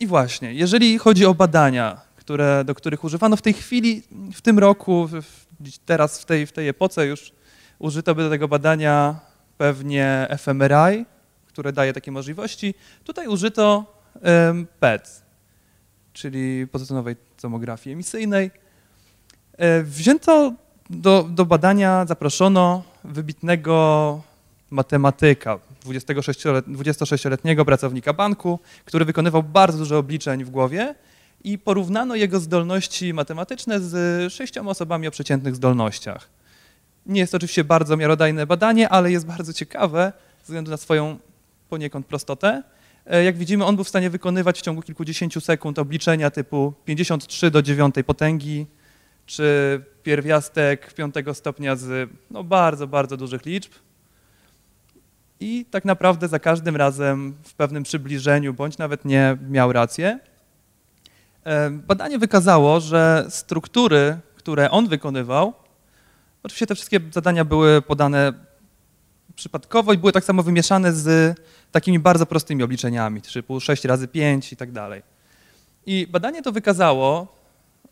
I właśnie, jeżeli chodzi o badania, które, do których używano w tej chwili, w tym roku, teraz w tej, w tej epoce już użyto by do tego badania pewnie fMRI, które daje takie możliwości. Tutaj użyto em, PET, czyli pozytonowej tomografii emisyjnej. E, Wzięto do, do badania, zaproszono wybitnego matematyka, 26-let- 26-letniego pracownika banku, który wykonywał bardzo dużo obliczeń w głowie i porównano jego zdolności matematyczne z sześcioma osobami o przeciętnych zdolnościach. Nie jest to oczywiście bardzo miarodajne badanie, ale jest bardzo ciekawe ze względu na swoją poniekąd prostotę. E, Jak widzimy, on był w stanie wykonywać w ciągu kilkudziesięciu sekund obliczenia typu 53 do 9 potęgi, czy pierwiastek piątego stopnia z no, bardzo, bardzo dużych liczb. I tak naprawdę za każdym razem w pewnym przybliżeniu, bądź nawet nie, miał rację. E, Badanie wykazało, że struktury, które on wykonywał, oczywiście te wszystkie zadania były podane przypadkowo i były tak samo wymieszane z takimi bardzo prostymi obliczeniami, typu 6 razy 5 i tak dalej. I badanie to wykazało,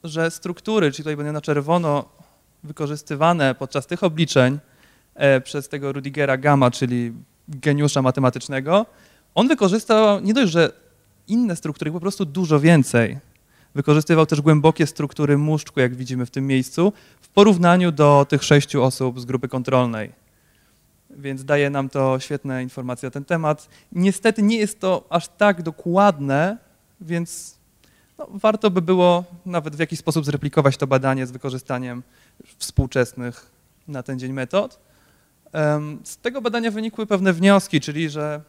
że struktury, czyli tutaj będą na czerwono wykorzystywane podczas tych obliczeń e, przez tego Rudigera Gamma, czyli geniusza matematycznego, on wykorzystał nie dość, że inne struktury, po prostu dużo więcej. Wykorzystywał też głębokie struktury muszczku, jak widzimy w tym miejscu, w porównaniu do tych sześciu osób z grupy kontrolnej. Więc daje nam to świetne informacje na ten temat. Niestety nie jest to aż tak dokładne, więc no, warto by było nawet w jakiś sposób zreplikować to badanie z wykorzystaniem współczesnych na ten dzień metod. Z tego badania wynikły pewne wnioski, czyli że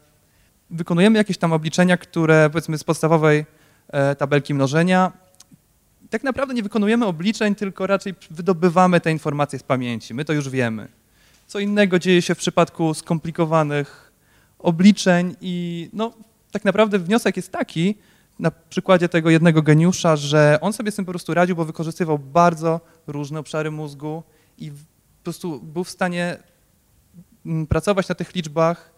wykonujemy jakieś tam obliczenia, które powiedzmy z podstawowej e, tabelki mnożenia. Tak naprawdę nie wykonujemy obliczeń, tylko raczej wydobywamy te informacje z pamięci. My to już wiemy. Co innego dzieje się w przypadku skomplikowanych obliczeń i no, tak naprawdę wniosek jest taki, na przykładzie tego jednego geniusza, że on sobie z tym po prostu radził, bo wykorzystywał bardzo różne obszary mózgu i po prostu był w stanie mm, pracować na tych liczbach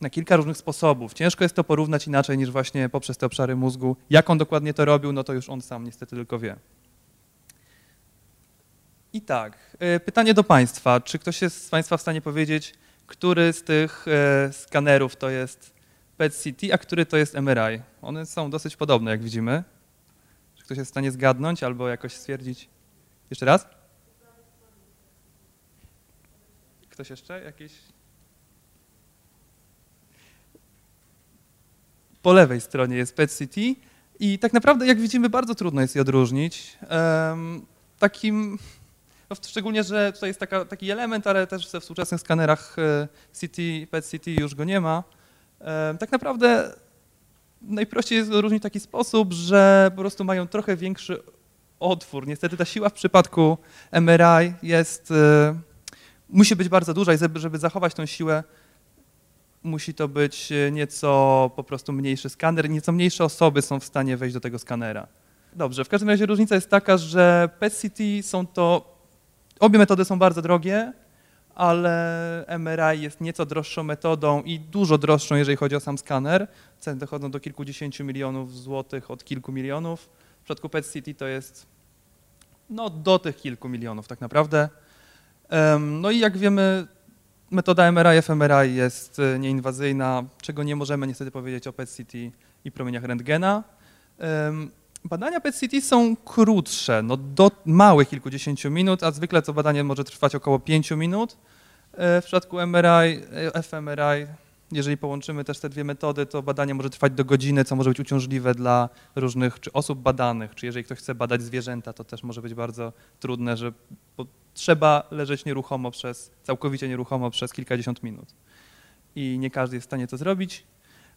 na kilka różnych sposobów. Ciężko jest to porównać inaczej niż właśnie poprzez te obszary mózgu. Jak on dokładnie to robił, no to już on sam niestety tylko wie. I tak, e, pytanie do Państwa. Czy ktoś jest z Państwa w stanie powiedzieć, który z tych e, skanerów to jest PET-CT, a który to jest MRI? One są dosyć podobne, jak widzimy. Czy ktoś jest w stanie zgadnąć albo jakoś stwierdzić? Jeszcze raz? Ktoś jeszcze? Jakieś? Po lewej stronie jest PET-CT i tak naprawdę, jak widzimy, bardzo trudno jest je odróżnić. Em, takim, szczególnie, że tutaj jest taka, taki element, ale też we współczesnych skanerach e, CT, PET-CT już go nie ma. Em, tak naprawdę najprościej jest odróżnić w taki sposób, że po prostu mają trochę większy otwór. Niestety ta siła w przypadku MRI jest, e, musi być bardzo duża i żeby, zachować tą siłę, musi to być e, nieco po prostu mniejszy skaner, nieco mniejsze osoby są w stanie wejść do tego skanera. Dobrze, w każdym razie różnica jest taka, że PET-CT są to, obie metody są bardzo drogie, ale MRI jest nieco droższą metodą i dużo droższą, jeżeli chodzi o sam skaner. Ceny dochodzą do kilkudziesięciu milionów złotych od kilku milionów. W przypadku PET-CT to jest no, do tych kilku milionów tak naprawdę. No i jak wiemy, metoda MRI fMRI jest e, nieinwazyjna, czego nie możemy niestety powiedzieć o PET-CT i promieniach rentgena. Badania PET-CT są krótsze, no do małych kilkudziesięciu minut, a zwykle to badanie może trwać około pięciu minut. E, W przypadku MRI, e, fMRI, jeżeli połączymy też te dwie metody, to badanie może trwać do godziny, co może być uciążliwe dla różnych czy osób badanych, czy jeżeli ktoś chce badać zwierzęta, to też może być bardzo trudne, że trzeba leżeć nieruchomo przez, całkowicie nieruchomo przez kilkadziesiąt minut. I nie każdy jest w stanie to zrobić.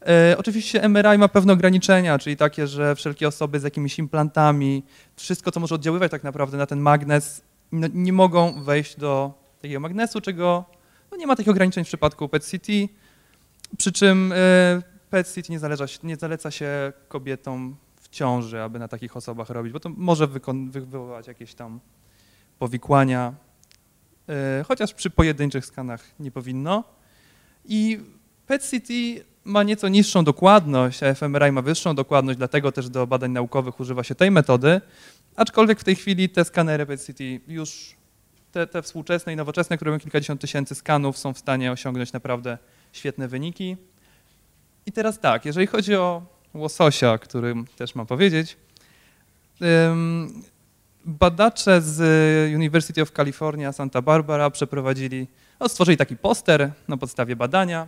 E, oczywiście MRI ma pewne ograniczenia, czyli takie, że wszelkie osoby z jakimiś implantami, wszystko, co może oddziaływać tak naprawdę na ten magnes, no, nie mogą wejść do takiego magnesu, czego no, nie ma takich ograniczeń w przypadku PET-CT, przy czym e, PET-CT nie, zależa, się- nie zaleca się kobietom w ciąży, aby na takich osobach robić, bo to może wykon- wy- wywołać jakieś tam powikłania, e, chociaż przy pojedynczych skanach nie powinno. I PET-CT ma nieco niższą dokładność, a fMRI ma wyższą dokładność, dlatego też do badań naukowych używa się tej metody, aczkolwiek w tej chwili te skanery PET-CT już, te, te współczesne i nowoczesne, które mają kilkadziesiąt tysięcy skanów, są w stanie osiągnąć naprawdę świetne wyniki. I teraz tak, jeżeli chodzi o łososia, którym też mam powiedzieć, badacze z University of California Santa Barbara przeprowadzili, no, stworzyli taki poster na podstawie badania.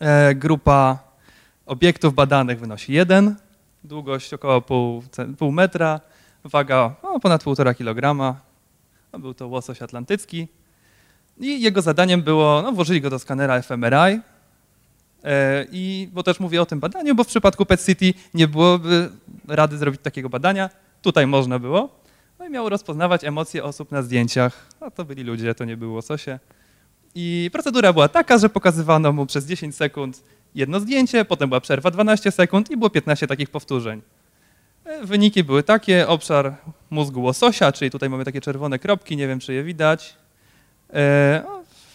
E, grupa obiektów badanych wynosi jeden, długość około pół, pół metra, waga no, ponad 1,5 kg. No, był to łosoś atlantycki. I jego zadaniem było, no, włożyli go do skanera fMRI, E, I bo też mówię o tym badaniu, bo w przypadku PET City nie byłoby rady zrobić takiego badania. Tutaj można było. No i miało rozpoznawać emocje osób na zdjęciach. A to byli ludzie, to nie było się. I procedura była taka, że pokazywano mu przez 10 sekund jedno zdjęcie, potem była przerwa 12 sekund i było 15 takich powtórzeń. E, Wyniki były takie, obszar mózgu łososia, czyli tutaj mamy takie czerwone kropki, nie wiem czy je widać, e,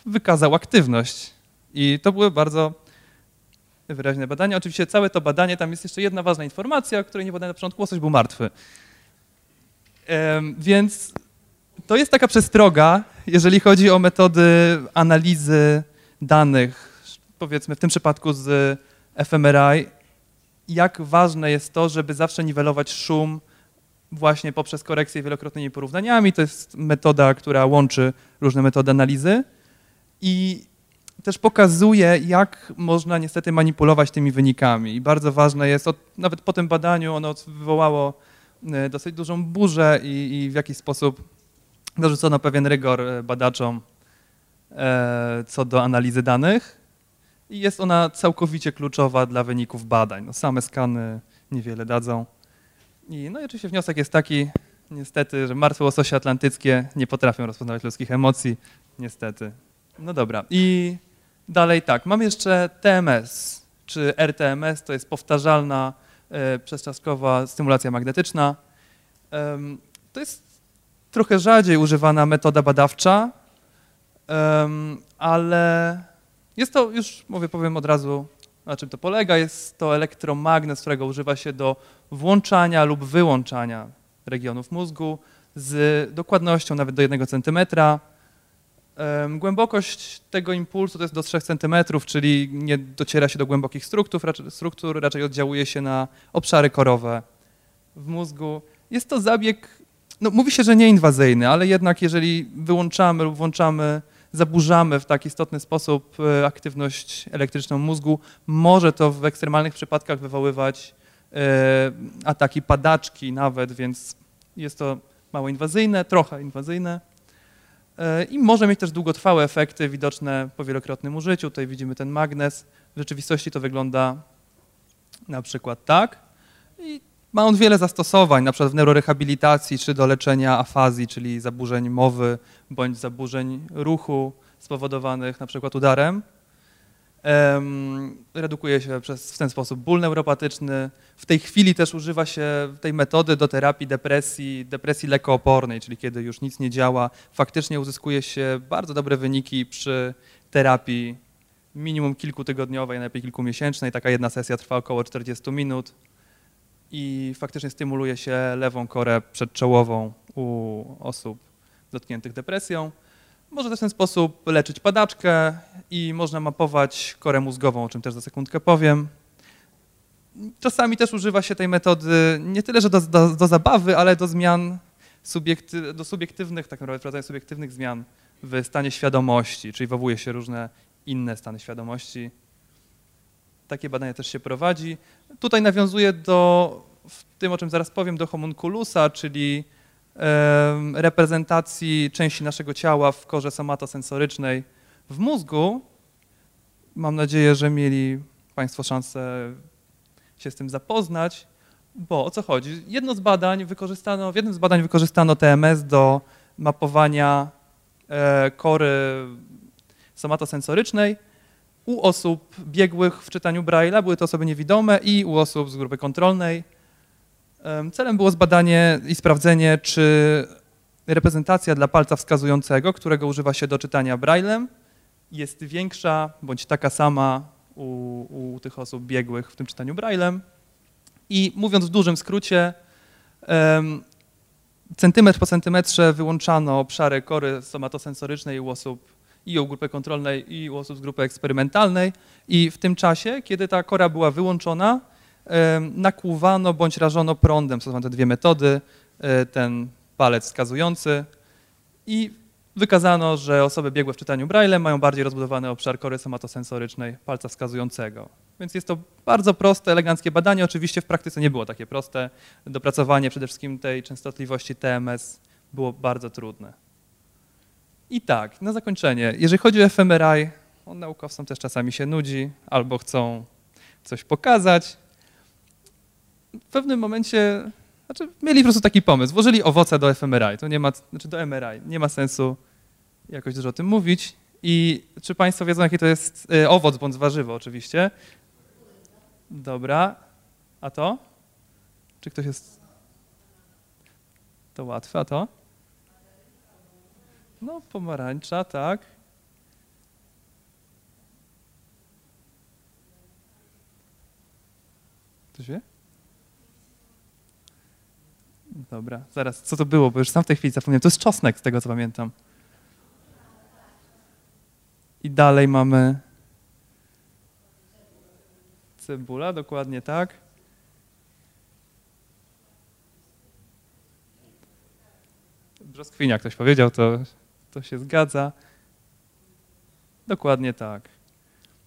wykazał aktywność. I to były bardzo wyraźne badania. Oczywiście całe to badanie, tam jest jeszcze jedna ważna informacja, o której nie podałem na początku, łosoś był martwy. Em, Więc to jest taka przestroga, jeżeli chodzi o metody analizy danych, powiedzmy w tym przypadku z fMRI, jak ważne jest to, żeby zawsze niwelować szum właśnie poprzez korekcję wielokrotnymi porównaniami. To jest metoda, która łączy różne metody analizy i też pokazuje, jak można niestety manipulować tymi wynikami. I bardzo ważne jest, nawet po tym badaniu ono wywołało e, dosyć dużą burzę i, i w jakiś sposób dorzucono pewien rygor e, badaczom e, co do analizy danych i jest ona całkowicie kluczowa dla wyników badań. No, same skany niewiele dadzą. I, no i oczywiście wniosek jest taki, niestety, że martwe łososie atlantyckie nie potrafią rozpoznawać ludzkich emocji, niestety. No dobra, i dalej tak, mam jeszcze TMS, czy RTMS, to jest powtarzalna e, przezczaszkowa stymulacja magnetyczna. Em, to jest trochę rzadziej używana metoda badawcza, ale jest to, już mówię, powiem od razu, na czym to polega. Jest to elektromagnes, którego używa się do włączania lub wyłączania regionów mózgu z dokładnością nawet do 1 cm. Głębokość tego impulsu to jest do 3 cm, czyli nie dociera się do głębokich struktur, raczej, struktur, raczej oddziałuje się na obszary korowe w mózgu. Jest to zabieg, no mówi się, że nieinwazyjny, ale jednak jeżeli wyłączamy lub włączamy, zaburzamy w tak istotny sposób e, aktywność elektryczną mózgu, może to w ekstremalnych przypadkach wywoływać e, ataki padaczki nawet, więc jest to mało inwazyjne, trochę inwazyjne. E, I może mieć też długotrwałe efekty widoczne po wielokrotnym użyciu. Tutaj widzimy ten magnes. W rzeczywistości to wygląda na przykład tak. I ma on wiele zastosowań, na przykład w neurorehabilitacji czy do leczenia afazji, czyli zaburzeń mowy bądź zaburzeń ruchu spowodowanych na przykład udarem. Em, redukuje się przez, w ten sposób ból neuropatyczny. W tej chwili też używa się tej metody do terapii depresji, depresji lekoopornej, czyli kiedy już nic nie działa, faktycznie uzyskuje się bardzo dobre wyniki przy terapii minimum kilkutygodniowej, najlepiej kilkumiesięcznej. Taka jedna sesja trwa około 40 minut i faktycznie stymuluje się lewą korę przedczołową u osób dotkniętych depresją. Można też w ten sposób leczyć padaczkę i można mapować korę mózgową, o czym też za sekundkę powiem. Czasami też używa się tej metody nie tyle, że do, do, do zabawy, ale do zmian, subiekty, do subiektywnych, tak naprawdę wprowadzania subiektywnych zmian w stanie świadomości, czyli wywołuje się różne inne stany świadomości. Takie badania też się prowadzi. Tutaj nawiązuje do, w tym o czym zaraz powiem, do homunculusa, czyli reprezentacji części naszego ciała w korze somatosensorycznej w mózgu. Mam nadzieję, że mieli Państwo szansę się z tym zapoznać, bo o co chodzi? Jedno z badań wykorzystano, w jednym z badań wykorzystano TMS do mapowania e, kory somatosensorycznej u osób biegłych w czytaniu Braille'a, były to osoby niewidome i u osób z grupy kontrolnej. Em, Celem było zbadanie i sprawdzenie, czy reprezentacja dla palca wskazującego, którego używa się do czytania Braille'em, jest większa bądź taka sama u, u tych osób biegłych w tym czytaniu Braille'em. I mówiąc w dużym skrócie, centymetr po centymetrze wyłączano obszary kory somatosensorycznej u osób i u grupy kontrolnej, i u osób z grupy eksperymentalnej. I w tym czasie, kiedy ta kora była wyłączona, nakłuwano bądź rażono prądem. Są te dwie metody, e, ten palec wskazujący i wykazano, że osoby biegłe w czytaniu Braille mają bardziej rozbudowany obszar kory somatosensorycznej palca wskazującego. Więc jest to bardzo proste, eleganckie badanie. Oczywiście w praktyce nie było takie proste. Dopracowanie przede wszystkim tej częstotliwości TMS było bardzo trudne. I tak, na zakończenie, jeżeli chodzi o fMRI, bo naukowcom też czasami się nudzi, albo chcą coś pokazać. W pewnym momencie, znaczy mieli po prostu taki pomysł, włożyli owoce do fMRI, to nie ma, znaczy do MRI, nie ma sensu jakoś dużo o tym mówić. I czy Państwo wiedzą, jaki to jest y, owoc bądź warzywo oczywiście? Dobra, a to? Czy ktoś jest... To łatwe, a to? No, pomarańcza, tak. Ktoś wie? Dobra, zaraz, co to było, bo już sam w tej chwili zapomniałem. To jest czosnek, z tego co pamiętam. I dalej mamy cebula, dokładnie tak. Brzoskwinia ktoś powiedział, to, to się zgadza. Dokładnie tak.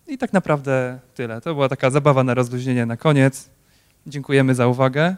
I tak naprawdę tyle. To była taka zabawa na rozluźnienie na koniec. Dziękujemy za uwagę.